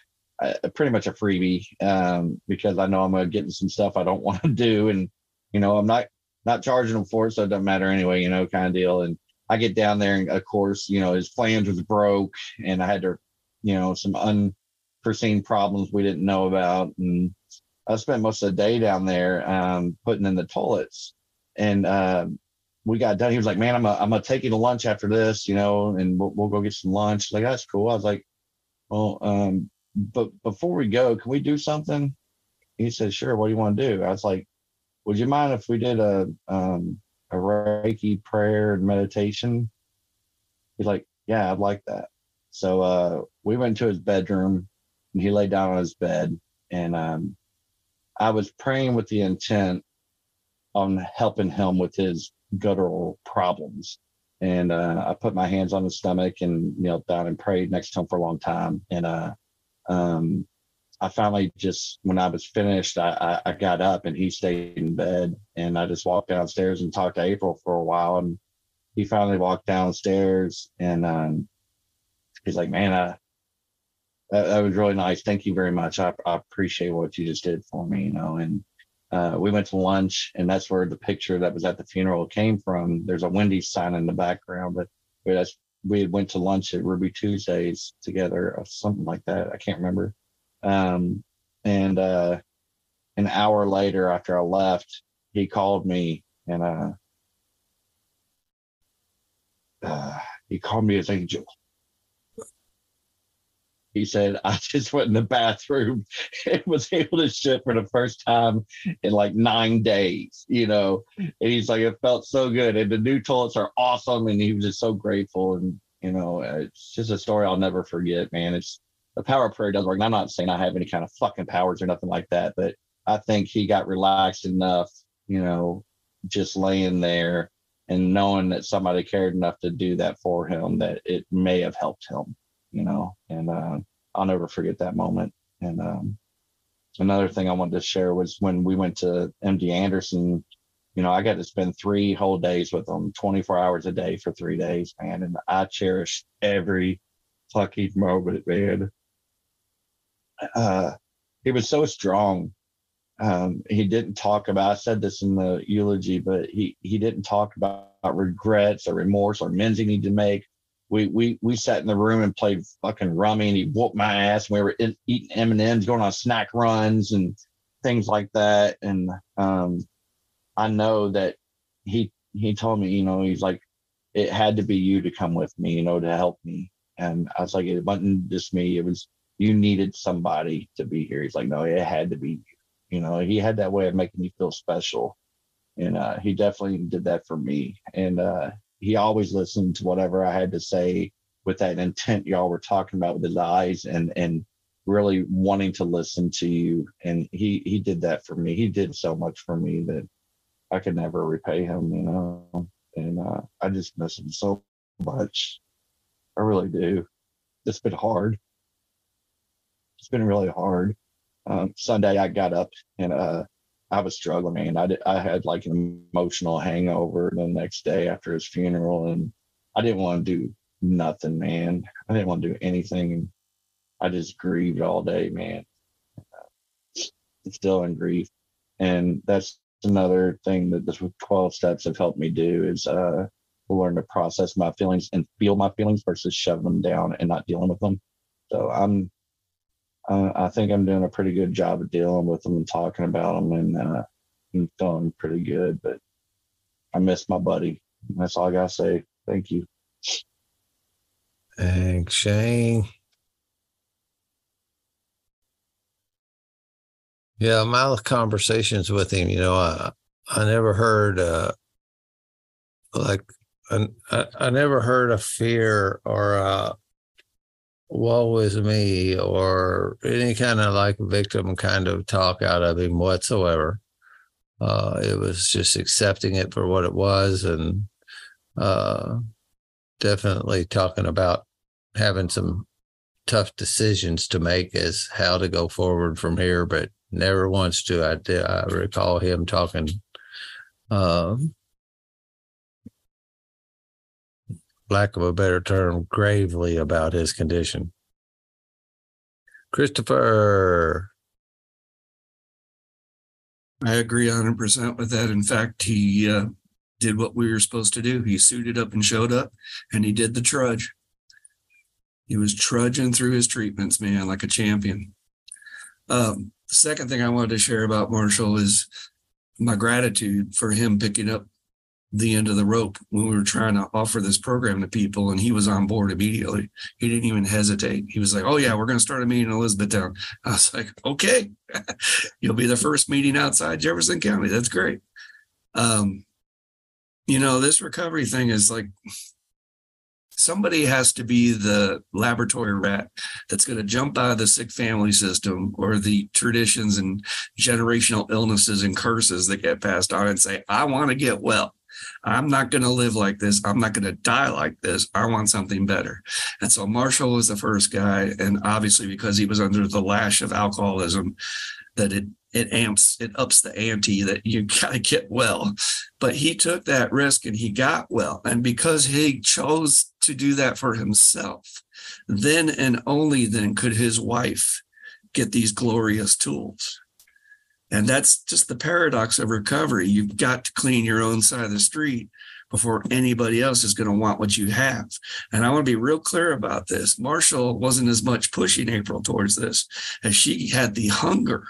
uh, pretty much a freebie um, because I know I'm gonna get into some stuff I don't [laughs] want to do, and you know I'm not not charging them for it, so it doesn't matter anyway, you know, kind of deal. And I get down there, and of course, you know, his flange was broke, and I had to, you know, some unforeseen problems we didn't know about, and I spent most of the day down there um, putting in the toilets, and uh, we got done. He was like, "Man, I'm a, I'm gonna take you to lunch after this, you know, and we'll, we'll go get some lunch." Like that's cool. I was like, "Well, um, but before we go, can we do something?" He said, "Sure. What do you want to do?" I was like, "Would you mind if we did a um, a Reiki prayer and meditation?" He's like, "Yeah, I'd like that." So uh, we went to his bedroom, and he lay down on his bed, and um, I was praying with the intent on helping him with his guttural problems. And uh, I put my hands on his stomach and knelt down and prayed next to him for a long time. And uh, um, I finally just, when I was finished, I, I, I, got up and he stayed in bed. And I just walked downstairs and talked to April for a while. And he finally walked downstairs and um, he's like, man, I, that, that, was really nice. Thank you very much. I, I appreciate what you just did for me, you know. And uh, we went to lunch, and that's where the picture that was at the funeral came from. There's a Wendy's sign in the background, but that's we went to lunch at Ruby Tuesdays together, or something like that. I can't remember. Um, and uh, an hour later, after I left, he called me, and uh, uh, he called me his angel he said, I [laughs] just went in the bathroom [laughs] and was able to shit for the first time in like nine days, you know. And he's like, it felt so good. And the new toilets are awesome. And he was just so grateful. And, you know, it's just a story I'll never forget, man. It's the power of prayer does work. And I'm not saying I have any kind of fucking powers or nothing like that, but I think he got relaxed enough, you know, just laying there and knowing that somebody cared enough to do that for him that it may have helped him you know, and uh, I'll never forget that moment. And um, another thing I wanted to share was when we went to MD Anderson, you know, I got to spend three whole days with him, 24 hours a day for three days, man. And I cherish every fucking moment, man. Uh, he was so strong. Um, he didn't talk about, I said this in the eulogy, but he, he didn't talk about regrets or remorse or amends he needed to make. We we we sat in the room and played fucking rummy and he whooped my ass and we were in, eating m&ms going on snack runs and things like that. And um, i know that he he told me you know he's like it had to be you to come with me you know to help me. And i was like it wasn't just me. It was you needed somebody to be here he's like no it had to be you you know he had that way of making you feel special and uh, he definitely did that for me and uh, he always listened to whatever I had to say with that intent y'all were talking about with his eyes and and really wanting to listen to you. And he he did that for me. He did so much for me that I could never repay him, you know. And uh, I just miss him so much. I really do. It's been hard. It's been really hard. Um, Sunday I got up and uh, I was struggling, man. I did, I had like an emotional hangover the next day after his funeral, and I didn't want to do nothing, man. I didn't want to do anything. I just grieved all day, man. Still in grief, and that's another thing that the 12 steps have helped me do is uh, learn to process my feelings and feel my feelings versus shoving them down and not dealing with them. So I'm uh, I think I'm doing a pretty good job of dealing with them and talking about them, and uh, I'm feeling pretty good. But I miss my buddy. That's all I gotta say. Thank you. Thanks, Shane. Yeah, my conversations with him, you know, I I never heard uh like I, I never heard a fear or a woe is me or any kind of like victim kind of talk out of him whatsoever. Uh, it was just accepting it for what it was and uh, definitely talking about having some tough decisions to make as how to go forward from here, but never once do I, I recall him talking um, lack of a better term, gravely about his condition. Christopher, I agree 100% with that. In fact, he uh, did what we were supposed to do. He suited up and showed up and he did the trudge. He was trudging through his treatments, man, like a champion. Um, the second thing I wanted to share about Marshall is my gratitude for him picking up the end of the rope when we were trying to offer this program to people and he was on board immediately. He didn't even hesitate. He was like, Oh yeah, we're going to start a meeting in Elizabethtown. [laughs] I was like, okay, [laughs] you'll be the first meeting outside Jefferson County. That's great. Um, you know, this recovery thing is like somebody has to be the laboratory rat that's going to jump out of the sick family system or the traditions and generational illnesses and curses that get passed on and say, I want to get well. I'm not going to live like this. I'm not going to die like this. I want something better. And so Marshall was the first guy. And obviously, because he was under the lash of alcoholism, that it it amps it ups the ante that you [laughs] gotta get well but he took that risk and he got well and because he chose to do that for himself then and only then could his wife get these glorious tools and that's just the paradox of recovery you've got to clean your own side of the street before anybody else is going to want what you have. And I want to be real clear about this. Marshall wasn't as much pushing April towards this as she had the hunger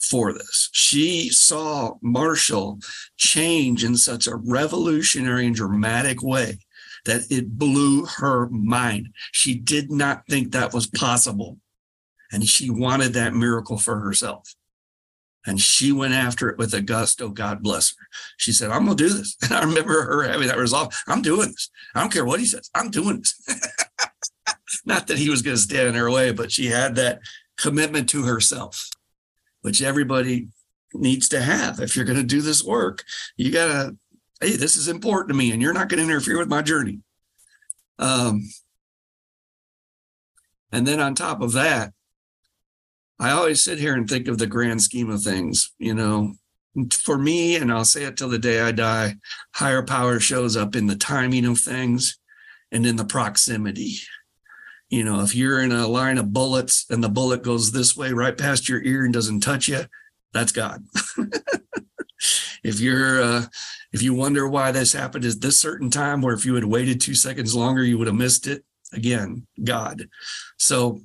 for this. She saw Marshall change in such a revolutionary and dramatic way that it blew her mind. She did not think that was possible. And she wanted that miracle for herself. And she went after it with a gusto. God bless her. She said, I'm going to do this. [laughs] And I remember her having that resolve. I'm doing this. I don't care what he says. I'm doing this. [laughs] Not that he was going to stand in her way, but she had that commitment to herself which everybody needs to have. If you're going to do this work, you got to, hey, this is important to me, and you're not going to interfere with my journey. Um, and then on top of that, I always sit here and think of the grand scheme of things. You know, for me, and I'll say it till the day I die, higher power shows up in the timing of things and in the proximity you know, if you're in a line of bullets and the bullet goes this way right past your ear and doesn't touch you, that's God. [laughs] if you're uh, if you wonder why this happened at this certain time, where if you had waited two seconds longer, you would have missed it. Again, God. So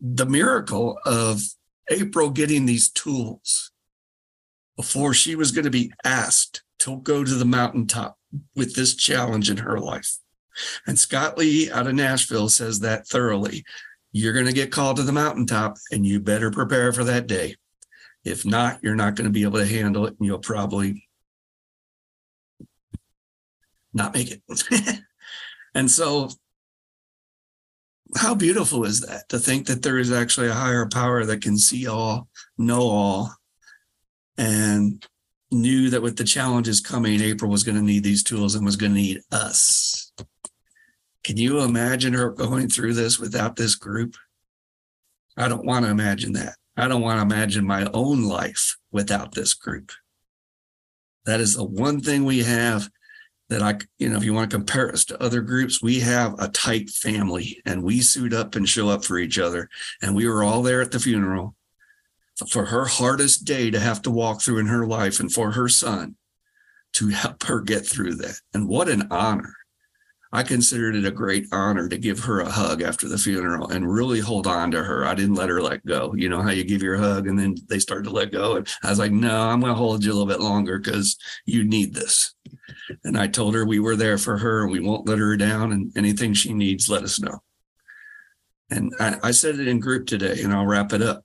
the miracle of April getting these tools before she was going to be asked to go to the mountaintop with this challenge in her life and Scott Lee out of Nashville says that thoroughly. You're going to get called to the mountaintop and you better prepare for that day. If not, you're not going to be able to handle it and you'll probably not make it. [laughs] and so, how beautiful is that to think that there is actually a higher power that can see all, know all, and knew that with the challenges coming, April was going to need these tools and was going to need us. Can you imagine her going through this without this group? I don't want to imagine that. I don't want to imagine my own life without this group. That is the one thing we have that I, you know, if you want to compare us to other groups, we have a tight family and we suit up and show up for each other. And we were all there at the funeral for her hardest day to have to walk through in her life and for her son to help her get through that. And what an honor. I considered it a great honor to give her a hug after the funeral and really hold on to her. I didn't let her let go. You know how you give your hug and then they start to let go. And I was like, no, I'm going to hold you a little bit longer because you need this. And I told her we were there for her and we won't let her down. And anything she needs, let us know. And I, I said it in group today, and I'll wrap it up.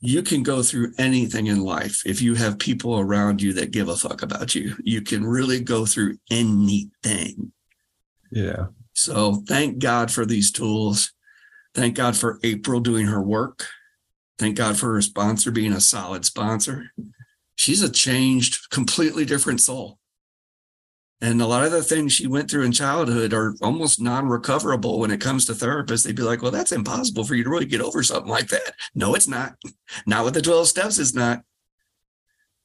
You can go through anything in life if you have people around you that give a fuck about you. You can really go through anything yeah. So thank God for these tools. Thank God for April doing her work. Thank God for her sponsor being a solid sponsor. She's a changed, completely different soul. And a lot of the things she went through in childhood are almost non-recoverable when it comes to therapists. They'd be like, well, that's impossible for you to really get over something like that. No, it's not. Not with the 12 steps, it's not.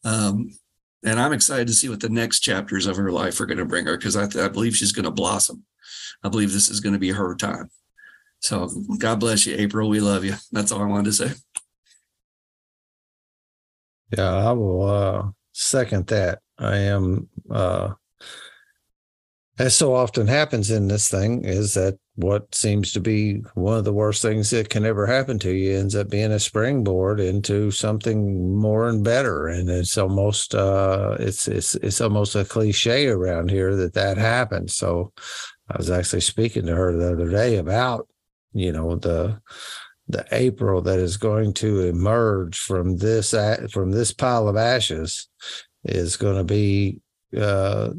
Um, and I'm excited to see what the next chapters of her life are going to bring her because I, I believe she's going to blossom. I believe this is going to be her time. So God bless you, April. We love you. That's all I wanted to say. Yeah, I will uh, second that. I am, uh, as so often happens in this thing, is that what seems to be one of the worst things that can ever happen to you ends up being a springboard into something more and better. And it's almost, uh, it's it's it's almost a cliche around here that that happens. So, I was actually speaking to her the other day about, you know, the the April that is going to emerge from this from this pile of ashes is going to be uh,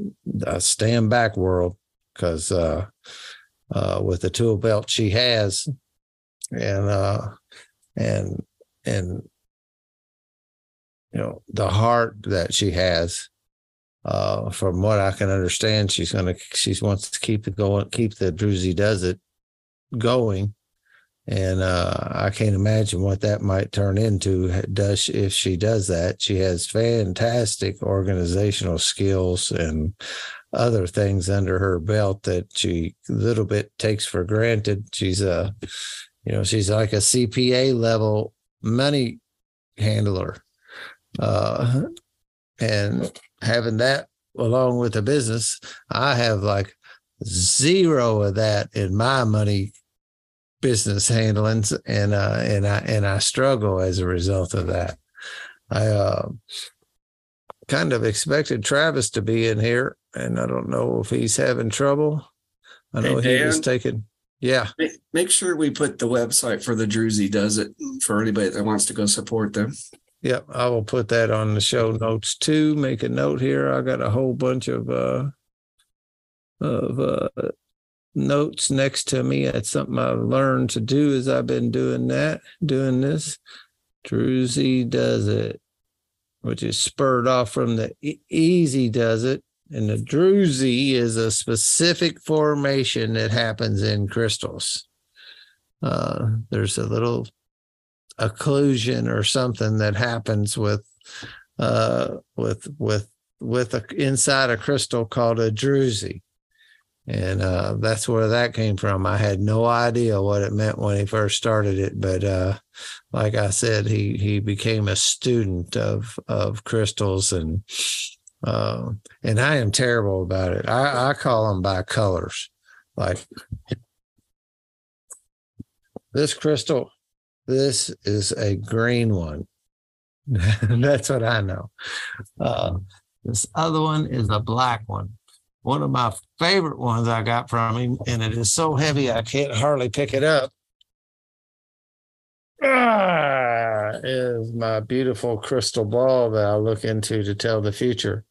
stand back world because uh, uh, with the tool belt she has and uh, and and you know the heart that she has uh, from what I can understand she's to she wants to keep it going keep the Druzy does it going and uh, I can't imagine what that might turn into. Does she, if she does that? She has fantastic organizational skills and other things under her belt that she little bit takes for granted. She's a, you know, she's like a CPA level money handler, uh, and having that along with the business, I have like zero of that in my money business handlings and uh and I and I struggle as a result of that. I uh kind of expected Travis to be in here and I don't know if he's having trouble. I know Hey, he was taking yeah. Make, make sure we put the website for the Druzy does it for anybody that wants to go support them. Yep, I will put that on the show notes too. Make a note here. I got a whole bunch of uh of uh notes next to me. That's something I've learned to do as I've been doing that, doing this. Druzy does it, which is spurred off from the Easy does it. And the Druzy is a specific formation that happens in crystals. Uh, there's a little occlusion or something that happens with uh with with with a inside a crystal called a druzy and uh that's where that came from i had no idea what it meant when he first started it but uh like i said he he became a student of of crystals and uh and i am terrible about it i i call them by colors like this crystal this is a green one. [laughs] That's what I know. Uh, this other one is a black one. One of my favorite ones I got from him, and it is so heavy I can't hardly pick it up. Ah, is my beautiful crystal ball that I look into to tell the future.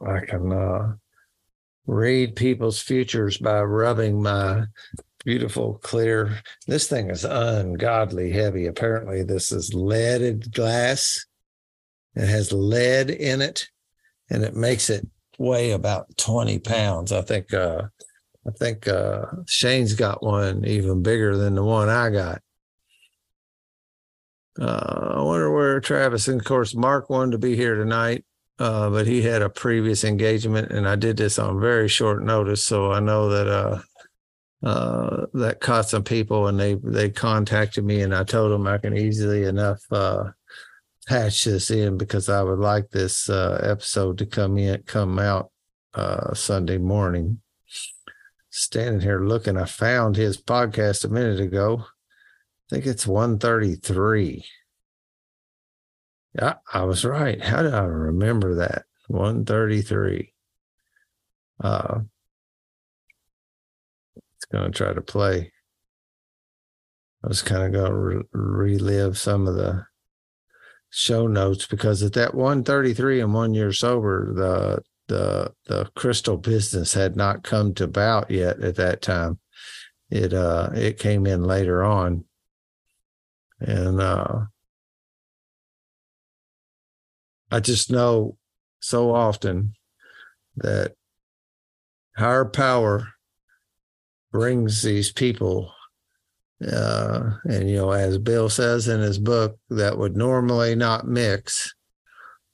I can uh, read people's futures by rubbing my beautiful clear this thing is ungodly heavy apparently this is leaded glass it has lead in it and it makes it weigh about 20 pounds. I think uh i think uh shane's got one even bigger than the one i got. Uh i wonder where travis and of course mark wanted to be here tonight uh but he had a previous engagement and i did this on very short notice so i know that uh uh, that caught some people and they they contacted me and I told them I can easily enough uh, patch this in because I would like this uh, episode to come in come out uh, Sunday morning. Standing here looking, I found his podcast a minute ago. I think it's 133. Yeah, I was right. How did I remember that? 133. Uh it's going to try to play. I was kind of going to re- relive some of the show notes because at that 133 and one year sober, the the the crystal business had not come to bout yet at that time. It uh it came in later on. And uh I just know so often that higher power brings these people uh, and you know as bill says in his book that would normally not mix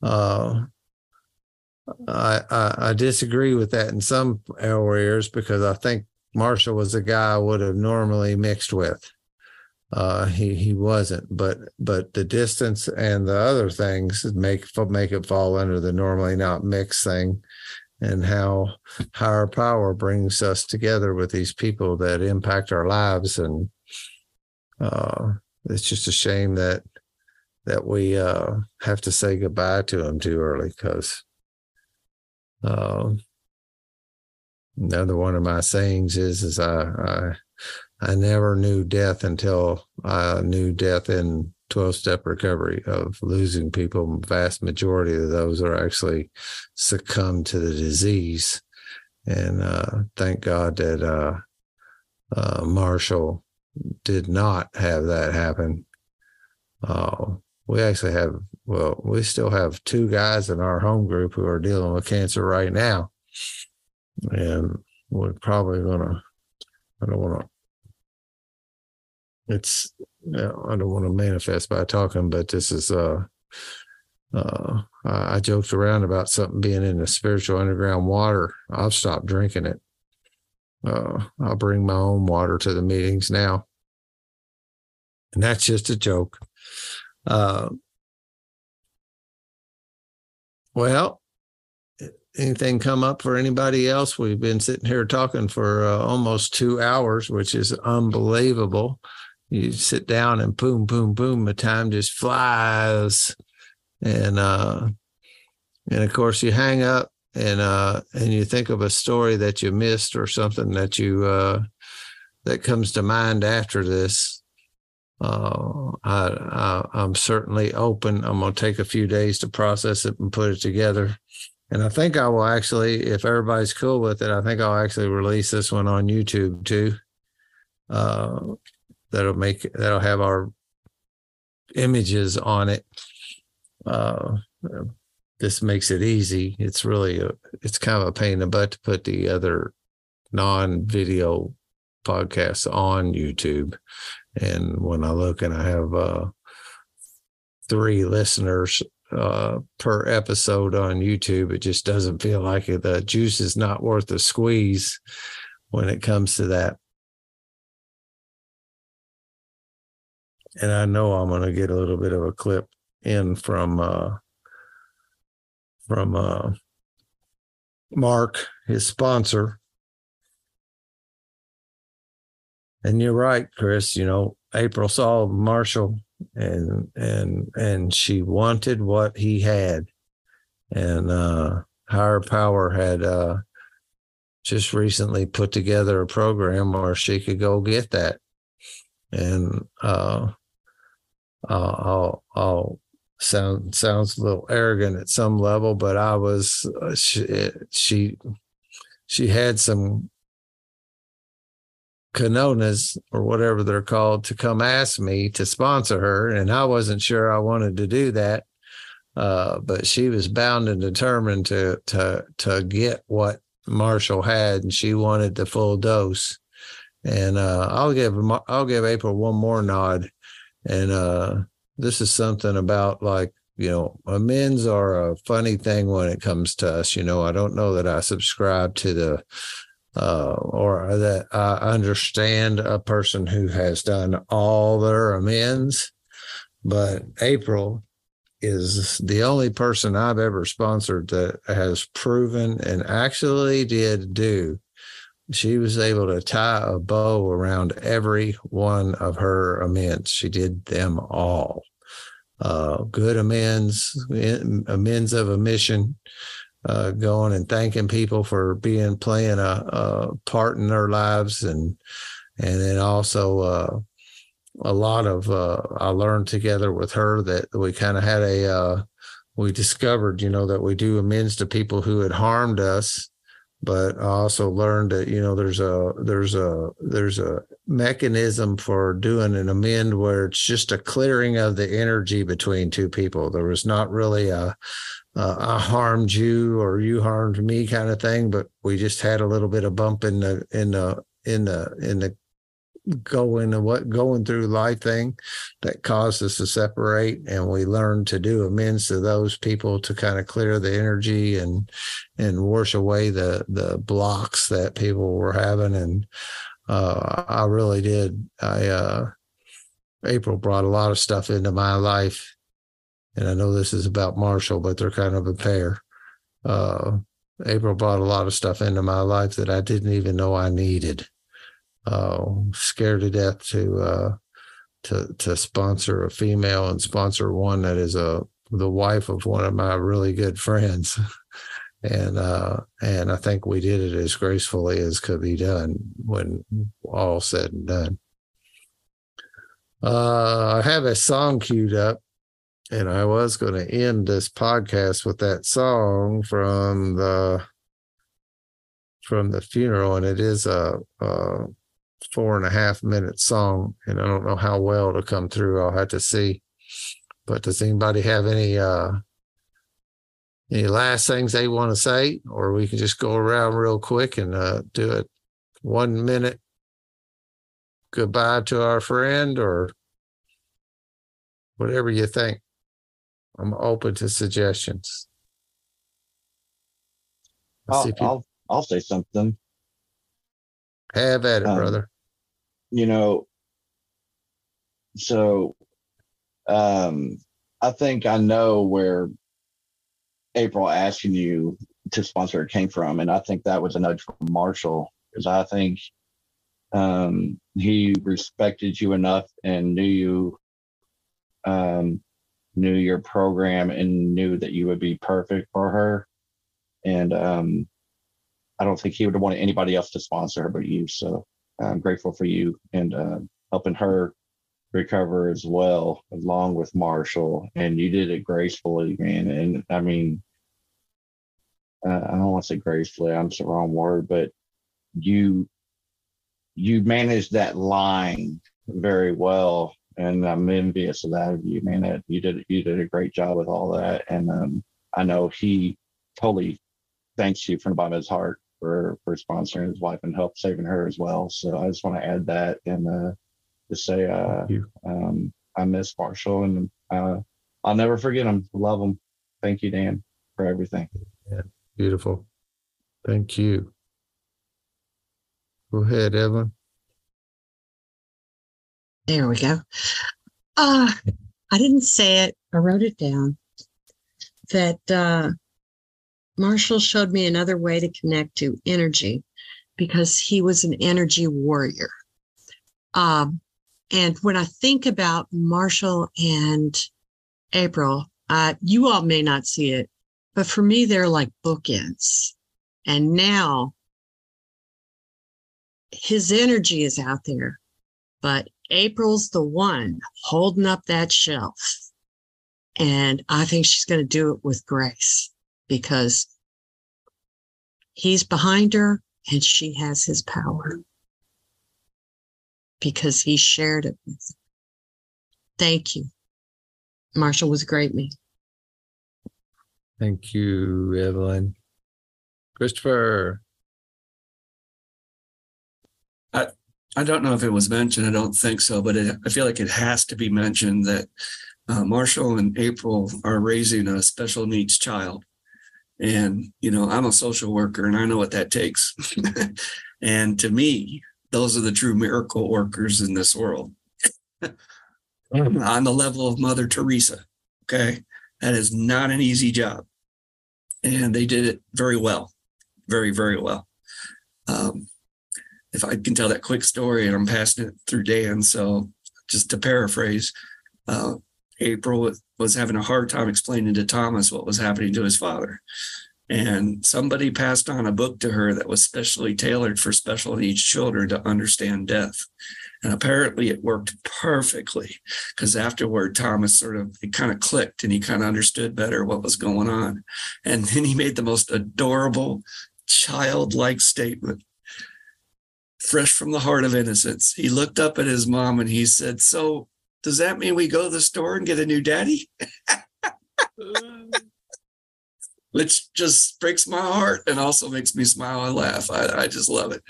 uh, I, I, I disagree with that in some areas because I think Marshall was the guy I would have normally mixed with. Uh, he he wasn't, but but the distance and the other things make make it fall under the normally not mixed thing, and how higher power brings us together with these people that impact our lives, and uh, it's just a shame that that we uh, have to say goodbye to them too early because um, another one of my sayings is, is I, I, I never knew death until I knew death in 12 step recovery of losing people. Vast majority of those are actually succumb to the disease. And uh, thank God that uh, uh, Marshall did not have that happen. Uh, we actually have well we still have two guys in our home group who are dealing with cancer right now. And we're probably gonna i don't want to it's i don't want to manifest by talking but this is uh uh I joked around about something being in the spiritual underground water. I've stopped drinking it uh i'll bring my own water to the meetings now and that's just a joke uh, well, anything come up for anybody else? We've been sitting here talking for uh, almost two hours, which is unbelievable. You sit down and boom, boom, boom, the time just flies, and uh, and of course you hang up and uh, and you think of a story that you missed or something that you uh, that comes to mind after this uh, I, I, am certainly open. I'm to take a few days to process it and put it together. And I think I will actually, if everybody's cool with it, I think I'll actually release this one on YouTube too. Uh, that'll make that'll have our images on it. Uh, this makes it easy. It's really a, it's kind of a pain in the butt to put the other non-video podcasts on YouTube and when I look and I have uh, three listeners uh, per episode on YouTube, it just doesn't feel like it. the juice is not worth the squeeze when it comes to that. And I know I'm going to get a little bit of a clip in from uh, from uh, Mark, his sponsor, and you're right, Chris. You know, April saw Marshall and and and she wanted what he had. And uh higher power had uh just recently put together a program where she could go get that. And uh I'll I'll sound sounds a little arrogant at some level, but I was uh, she, she she had some Canonas or whatever they're called to come ask me to sponsor her. And I wasn't sure I wanted to do that. Uh, but she was bound and determined to to to get what Marshall had, and she wanted the full dose. And uh, I'll give I'll give April one more nod, and uh, this is something about like you know amends are a funny thing when it comes to us. You know, I don't know that I subscribe to the uh, or that I understand a person who has done all their amends. But April is the only person I've ever sponsored that has proven and actually did do. She was able to tie a bow around every one of her amends. She did them all. Uh, good amends, amends of omission, uh, going and thanking people for being playing a, a, part in their lives and and then also uh, a lot of uh, I learned together with her that we kind of had a uh, we discovered you know that we do amends to people who had harmed us but I also learned that you know there's a there's a there's a mechanism for doing an amend where it's just a clearing of the energy between two people. There was not really a uh, harmed you or you harmed me kind of thing, but we just had a little bit of bump in the in the in the in the going and what going through life thing that caused us to separate and we learned to do amends to those people to kind of clear the energy and and wash away the the blocks that people were having. And uh i really did. I uh april brought a lot of stuff into my life. And i know this is about marshall but they're kind of a pair. Uh april brought a lot of stuff into my life that i didn't even know i needed uh, scared to death to uh, to to sponsor a female and sponsor one that is a the wife of one of my really good friends. [laughs] And uh, and I think we did it as gracefully as could be done when all said and done. Uh, I have a song queued up, and I was going to end this podcast with that song from the from the funeral, and it is a, a four and a half minute song, and I don't know how well it'll come through. I'll have to see. But does anybody have any uh any last things they want to say, or we can just go around real quick and uh, do it one minute goodbye to our friend, or whatever you think. I'm open to suggestions. I'll, I'll, I'll say something. Have at it, Um, brother. You know, so um, I think I know where April asking you to sponsor came from, and I think that was a nudge from Marshall because I think um, he respected you enough and knew you, um, knew your program, and knew that you would be perfect for her, and um, I don't think he would have wanted anybody else to sponsor her but you. So I'm grateful for you and uh, helping her recover as well, along with Marshall. And you did it gracefully, man. And I mean, uh, I don't want to say gracefully. I'm the wrong word, but you you managed that line very well, and I'm envious of that of you, man. That you did you did a great job with all that, and um, I know he totally thanks you from the bottom of his heart for for sponsoring his wife and help saving her as well. So I just want to add that and uh, just say uh, um, I miss Marshall and uh, I'll never forget him. Love him. Thank you, Dan, for everything. Beautiful. Thank you. Go ahead, Evan. There we go. Uh, I didn't say it. I wrote it down. That uh, Marshall showed me another way to connect to energy because he was an energy warrior. Um, and when I think about Marshall and April, uh, you all may not see it, but for me, they're like bookends. And now his energy is out there, but April's the one holding up that shelf. And I think she's going to do it with grace because he's behind her and she has his power because he shared it with her. Thank you. Marshall was a great man. Thank you, Evelyn. Christopher. I don't know if it was mentioned. I don't think so, but it, I feel like it has to be mentioned that uh, Marshall and April are raising a special needs child. And, you know, I'm a social worker and I know what that takes. [laughs] and to me, those are the true miracle workers in this world. On the level of Mother Teresa. Okay. That is not an easy job. And they did it very well. Very, very well. Um, if I can tell that quick story and I'm passing it through Dan. So just to paraphrase, uh, April was having a hard time explaining to Thomas what was happening to his father. And somebody passed on a book to her that was specially tailored for special needs children to understand death. And apparently it worked perfectly because afterward, Thomas sort of, it kind of clicked and he kind of understood better what was going on. And [laughs] then he made the most adorable, childlike statement fresh from the heart of innocence. He looked up at his mom and he said, So, does that mean we go to the store and get a new daddy? [laughs] which just breaks my heart and also makes me smile and laugh. I, I just love it.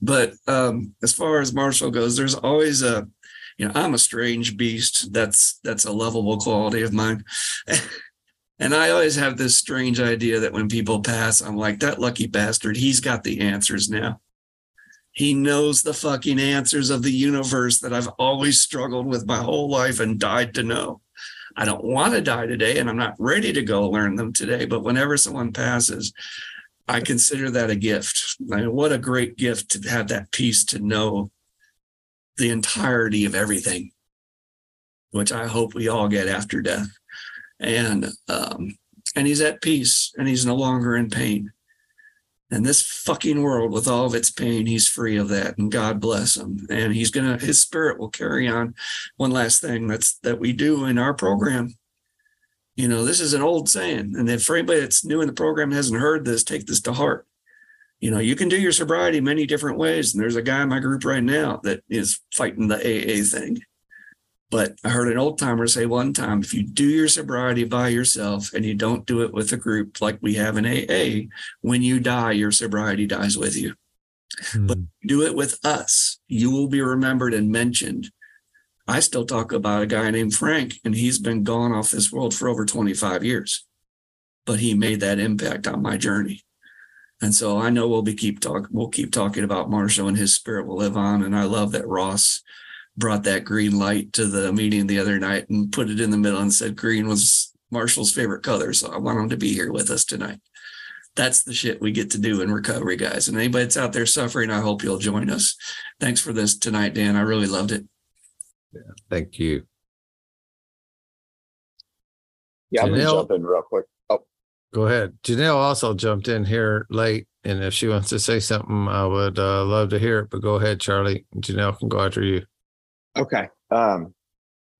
But um, as far as Marshall goes, there's always a, you know, I'm a strange beast. That's that's a lovable quality of mine. [laughs] and I always have this strange idea that when people pass, I'm like, that lucky bastard, he's got the answers now. He knows the fucking answers of the universe that I've always struggled with my whole life and died to know. I don't want to die today and I'm not ready to go learn them today. But whenever someone passes, I consider that a gift. I mean, what a great gift to have that peace to know the entirety of everything, which I hope we all get after death. And um, and he's at peace and he's no longer in pain. And this fucking world with all of its pain, he's free of that. And God bless him. And he's gonna his spirit will carry on. One last thing that's that we do in our program. You know, this is an old saying. And if for anybody that's new in the program hasn't heard this, take this to heart. You know, you can do your sobriety many different ways. And there's a guy in my group right now that is fighting the AA thing. But I heard an old timer say one time if you do your sobriety by yourself and you don't do it with a group like we have in AA, when you die, your sobriety dies with you. Hmm. But do it with us, you will be remembered and mentioned. I still talk about a guy named Frank, and he's been gone off this world for over 25 years. But he made that impact on my journey. And so I know we'll be keep talk we'll keep talking about Marshall and his spirit will live on. And I love that Ross brought that green light to the meeting the other night and put it in the middle and said green was Marshall's favorite color. So I want him to be here with us tonight. That's the shit we get to do in recovery, guys. And anybody that's out there suffering, I hope you'll join us. Thanks for this tonight, Dan. I really loved it. Yeah, Thank you. Yeah, I'm gonna Janelle? jump in real quick. Oh, Go ahead. Janelle also jumped in here late, and if she wants to say something, I would uh, love to hear it. But go ahead, Charlie. Janelle can go after you. Okay. Um,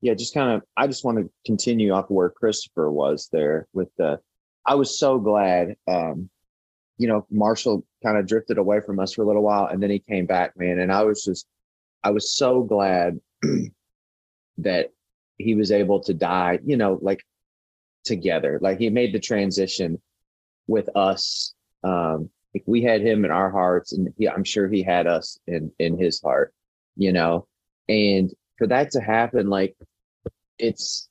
yeah, just kind of, I just want to continue off where Christopher was there with the, I was so glad, um, you know, Marshall kind of drifted away from us for a little while and then he came back, man. And I was just, I was so glad [clears throat] that he was able to die, you know, like together. Like he made the transition with us. Um, we had him in our hearts and he, I'm sure he had us in, in his heart, you know, and for that to happen like it's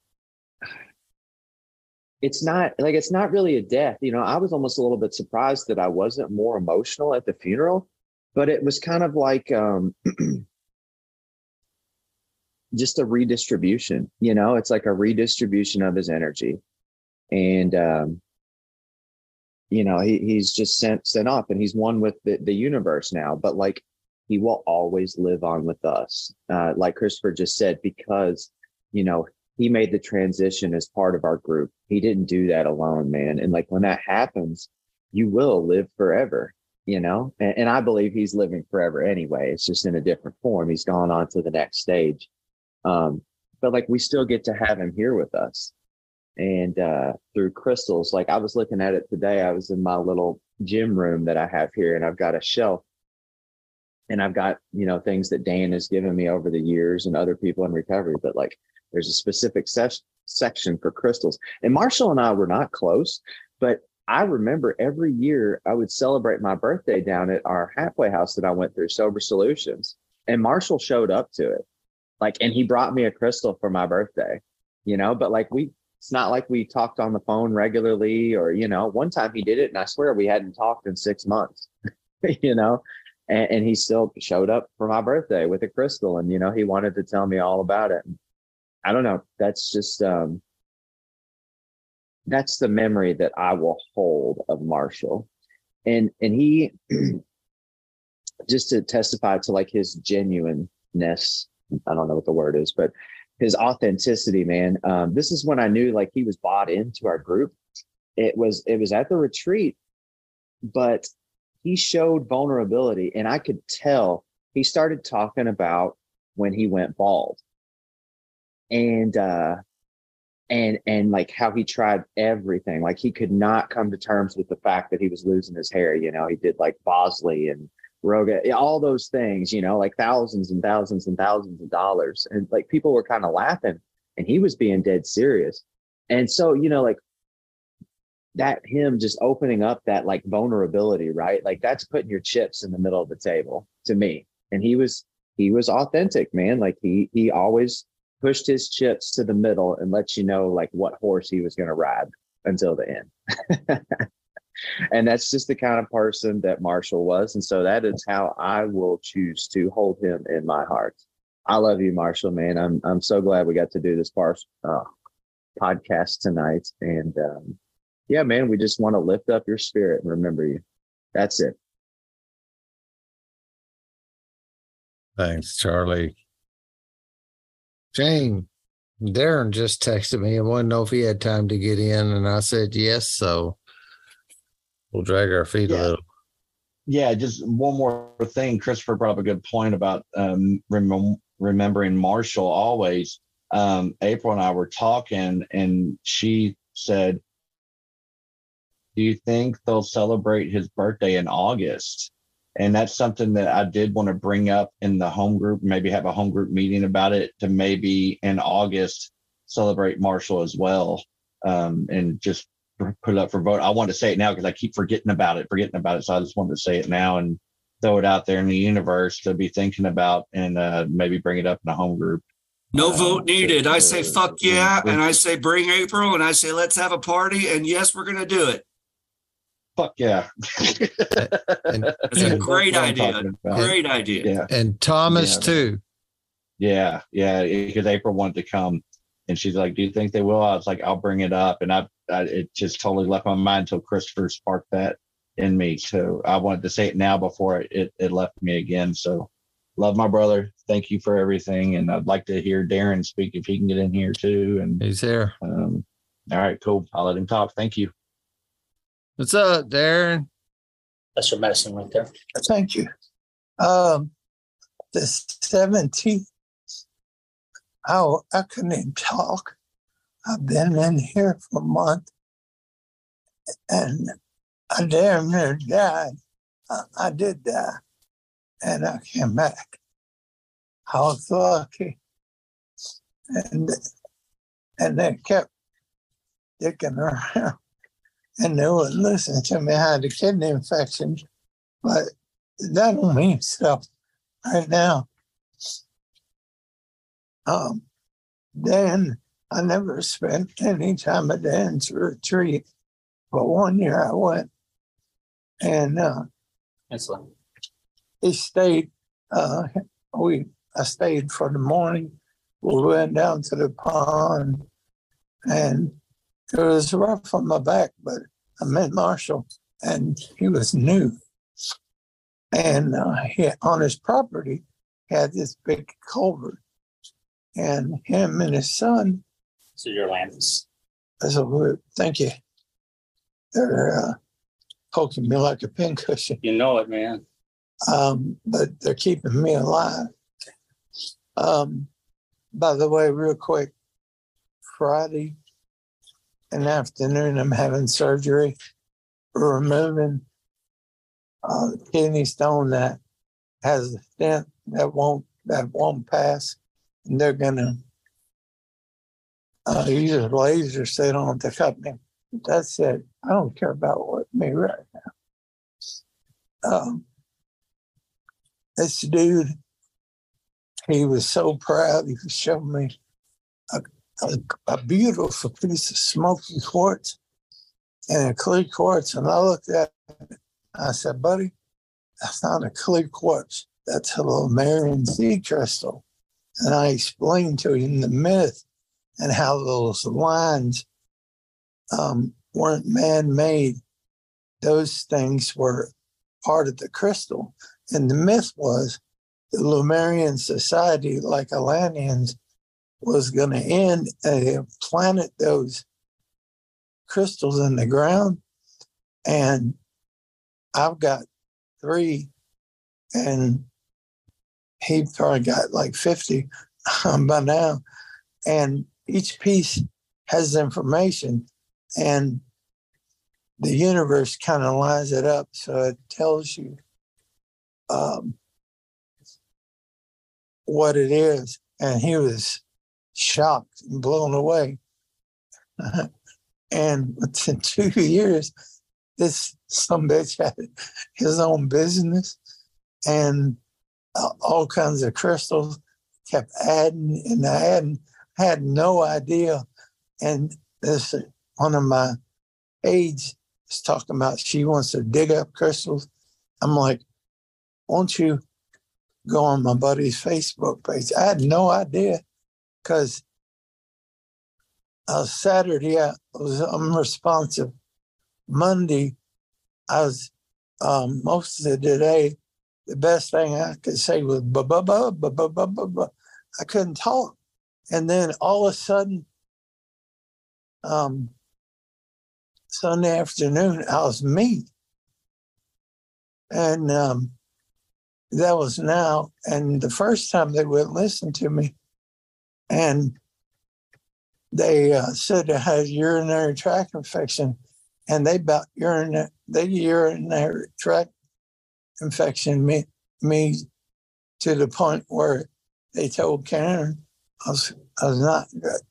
it's not like it's not really a death. You know i was almost a little bit surprised that i wasn't more emotional at the funeral but it was kind of like um [clears throat] just a redistribution you know? It's like a redistribution of his energy. And um you know he, he's just sent sent off and he's one with the, the universe now. But like he will always live on with us. Uh, like Christopher just said, because, you know, he made the transition as part of our group. He didn't do that alone, man. And like when that happens, you will live forever, you know? And, and I believe he's living forever anyway. It's just in a different form. He's gone on to the next stage. Um, but like we still get to have him here with us. And uh, through crystals, like I was looking at it today, I was in my little gym room that I have here, and I've got a shelf and I've got, you know, things that Dan has given me over the years and other people in recovery, but like there's a specific ses- section for crystals. And Marshall and I were not close, but I remember every year I would celebrate my birthday down at our halfway house that I went through, Sober Solutions. And Marshall showed up to it. Like, and he brought me a crystal for my birthday, you know, but like we, it's not like we talked on the phone regularly or, you know, one time he did it and I swear we hadn't talked in six months, [laughs] you know, and, and he still showed up for my birthday with a crystal and you know he wanted to tell me all about it. I don't know. That's just um that's the memory that i will hold of marshall. And and he [clears throat] just to testify to like his genuineness i don't know what the word is but his authenticity man. Um this is when i knew like he was bought into our group. It was it was at the retreat but he showed vulnerability and i could tell he started talking about when he went bald. And uh and and like how he tried everything. Like he could not come to terms with the fact that he was losing his hair you know? He did like bosley and Rogaine all those things you know? Like thousands and thousands and thousands of dollars. And like people were kind of laughing and he was being dead serious. And so you know like that him just opening up that like vulnerability, right? Like that's putting your chips in the middle of the table to me. And he was he was authentic, man. Like he he always pushed his chips to the middle and let you know like what horse he was going to ride until the end. [laughs] and that's just the kind of person that Marshall was. And so that is how I will choose to hold him in my heart. I love you, Marshall, man. I'm I'm so glad we got to do this par- uh, podcast tonight. And um, yeah, man, we just want to lift up your spirit and remember you. That's it. Thanks, Charlie. Jane, Darren just texted me and wanted to know if he had time to get in, and I said yes. So we'll drag our feet Yeah. a little. yeah, just one more thing. Christopher brought up a good point about um, remem- remembering Marshall always. Um, April and I were talking, and she said, Do you think they'll celebrate his birthday in August? And that's something that I did want to bring up in the home group, maybe have a home group meeting about it to maybe in August celebrate Marshall as well um, and just put it up for vote. I want to say it now because I keep forgetting about it, forgetting about it. So I just wanted to say it now and throw it out there in the universe to be thinking about and uh, maybe bring it up in a home group. No Uh, vote needed. I say fuck yeah, and I say bring April, and I say let's have a party, and yes, we're gonna do it. Fuck yeah. And, [laughs] It's a and, great That's what I'm idea. Great idea. Yeah. and Thomas Yeah. too. Yeah, yeah, because April wanted to come, and she's like, "Do you think they will?" I was like, "I'll bring it up," and I, I it just totally left my mind until Christopher sparked that in me. So I wanted to say it now before it it, it left me again. So love my brother. Thank you for everything, and I'd like to hear Darren speak if he can get in here too. And He's here. um, all right, cool. I'll let him talk. Thank you. What's up, Darren? That's your medicine right there. Thank you. Um, the seventeenth, oh, I couldn't even talk. I've been in here for a month and I damn near died. I, I did die and I came back. I was lucky. And, and they kept dicking around and they wouldn't listen to me. I had a kidney infection, but that don't mean stuff right now. Um, Dan, I never spent any time at Dan's retreat, but one year I went, and uh, Insulin. he stayed. Uh, we I stayed for the morning. We went down to the pond, and it was rough on my back, but I met Marshall, and he was new. And uh, he, on his property, had this big culvert, and him and his son. So your Landis. That's a word. Thank you. They're uh, poking me like a pincushion You know it, man. um, but they're keeping me alive. Um, by the way, real quick, Friday the afternoon, I'm having surgery, removing a kidney stone that has a stent that won't that won't pass, and they're gonna uh, use a laser set on to cut me. That's it. I don't care about what me right now. Um, this dude, he was so proud. He showed me a, a, beautiful piece of smoky quartz and a clear quartz. And I looked at it. I said, buddy, that's not a clear quartz. That's a Lemurian seed crystal. And I explained to him the myth and how those lines um, weren't man made. Those things were part of the crystal. And the myth was the Lemurian society, like Atlanteans, was going to end and they planted those crystals in the ground. And I've got three, and he probably got like 50 by now. And each piece has information, and the universe kind of lines it up so it tells you um, what it is. And he was shocked and blown away. [laughs] And within [laughs] two years, this some bitch had his own business and uh, all kinds of crystals kept adding and I hadn't had no idea. And this one of my aides is talking about she wants to dig up crystals. I'm like, won't you go on my buddy's Facebook page? I had no idea because uh, Saturday I was unresponsive. Monday, I was um, most of the day. The best thing I could say was "ba ba ba ba ba ba ba." ba." I couldn't talk, and then all of a sudden, um, Sunday afternoon, I was me, and um, that was now. And the first time they would listen to me, and they uh, said I had urinary tract infection, and they about urinary they urinary tract infection me me to the point where they told Karen I was I was not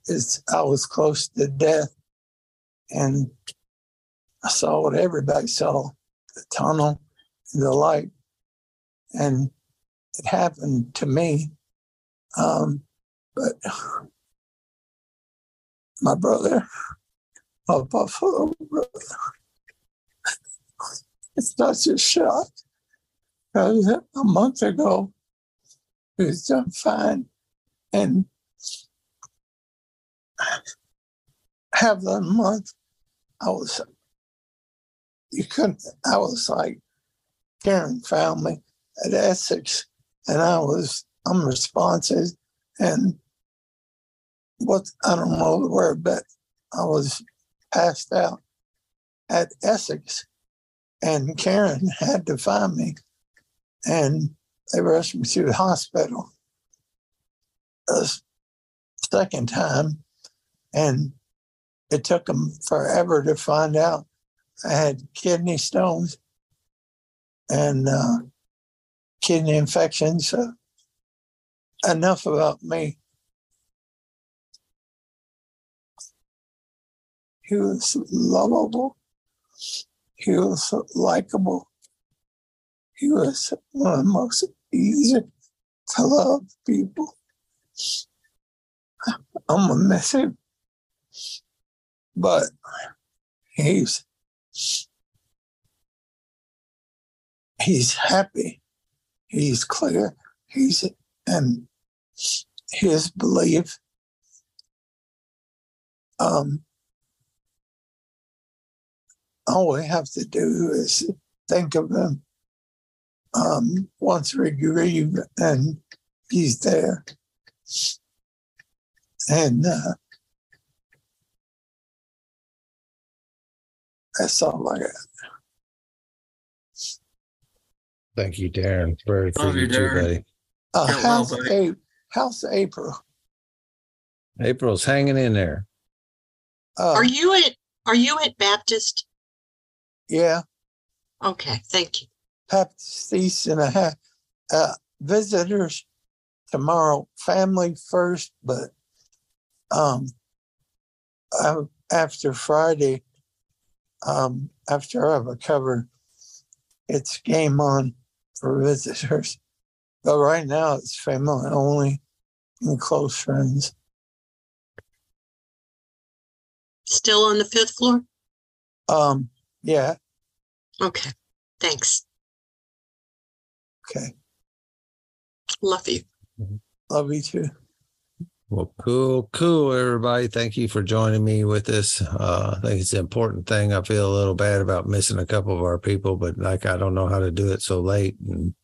it's I was close to death, and I saw what everybody saw the tunnel, the light, and it happened to me. Um, but my brother, my buffalo brother, it's not a shock. Because a month ago, he was done fine. And half the month, I was, you couldn't, I was like, Karen found me at Essex, and I was unresponsive. And what, I don't know the word, but I was passed out at Essex, and Karen [laughs] had to find me, and they rushed me to the hospital. The second time, and it took them forever to find out I had kidney stones and uh, kidney infections. So enough about me. He was lovable. He was likable. He was one of the most easy to love people. I'm gonna miss him, but he's he's happy. He's clear. He's and his belief. Um, all we have to do is think of him um, once we grieve and he's there. And uh, that's all I got. Thank you, Darren. Very for Love you you, too, buddy. Uh, Get well, buddy. A- how's April? April's hanging in there. Uh, Are you at, are you at Baptist? Yeah, Okay, thank you. Baptiste and I have uh, visitors tomorrow. Family first, but um, uh, after Friday, um, after I recover, it's game on for visitors. But right now, it's family only and close friends. Still on the fifth floor? Um, yeah, Okay, thanks. okay. Love you. Love you too. Well, cool, cool, everybody. Thank you for joining me with this. Uh, I think it's an important thing. I feel a little bad about missing a couple of our people, but like I don't know how to do it so late. And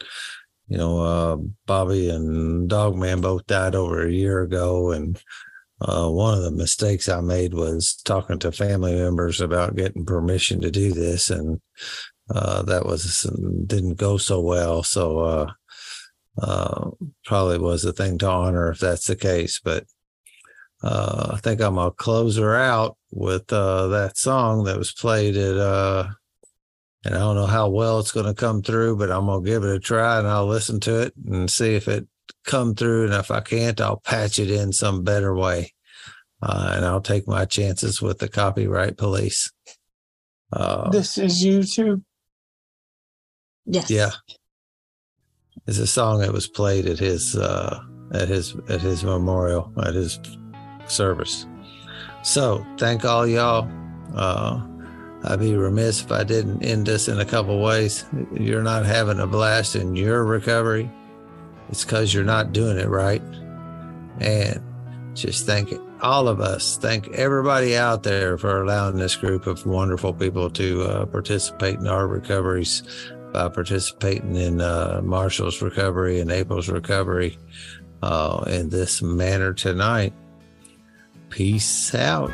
you know, uh, Bobby and Dogman both died over a year ago, and uh, one of the mistakes I made was talking to family members about getting permission to do this, and uh, that was didn't go so well. So. Uh, uh, probably was a thing to honor if that's the case. But uh, I think I'm gonna close her out with uh, that song that was played at. Uh, and I don't know how well it's going to come through, but I'm gonna give it a try and I'll listen to it and see if it come through. And if I can't, I'll patch it in some better way. uh, and I'll take my chances with the copyright police. Uh, This is YouTube. Yes. yeah, it's a song that was played at his uh, at his at his memorial at his service. So thank all y'all. Uh, I'd be remiss if I didn't end this in a couple ways. You're not having a blast in your recovery. It's because you're not doing it right. And just thank all of us, thank everybody out there for allowing this group of wonderful people to uh, participate in our recoveries by participating in uh, Marshall's recovery and April's recovery uh, in this manner tonight. Peace out.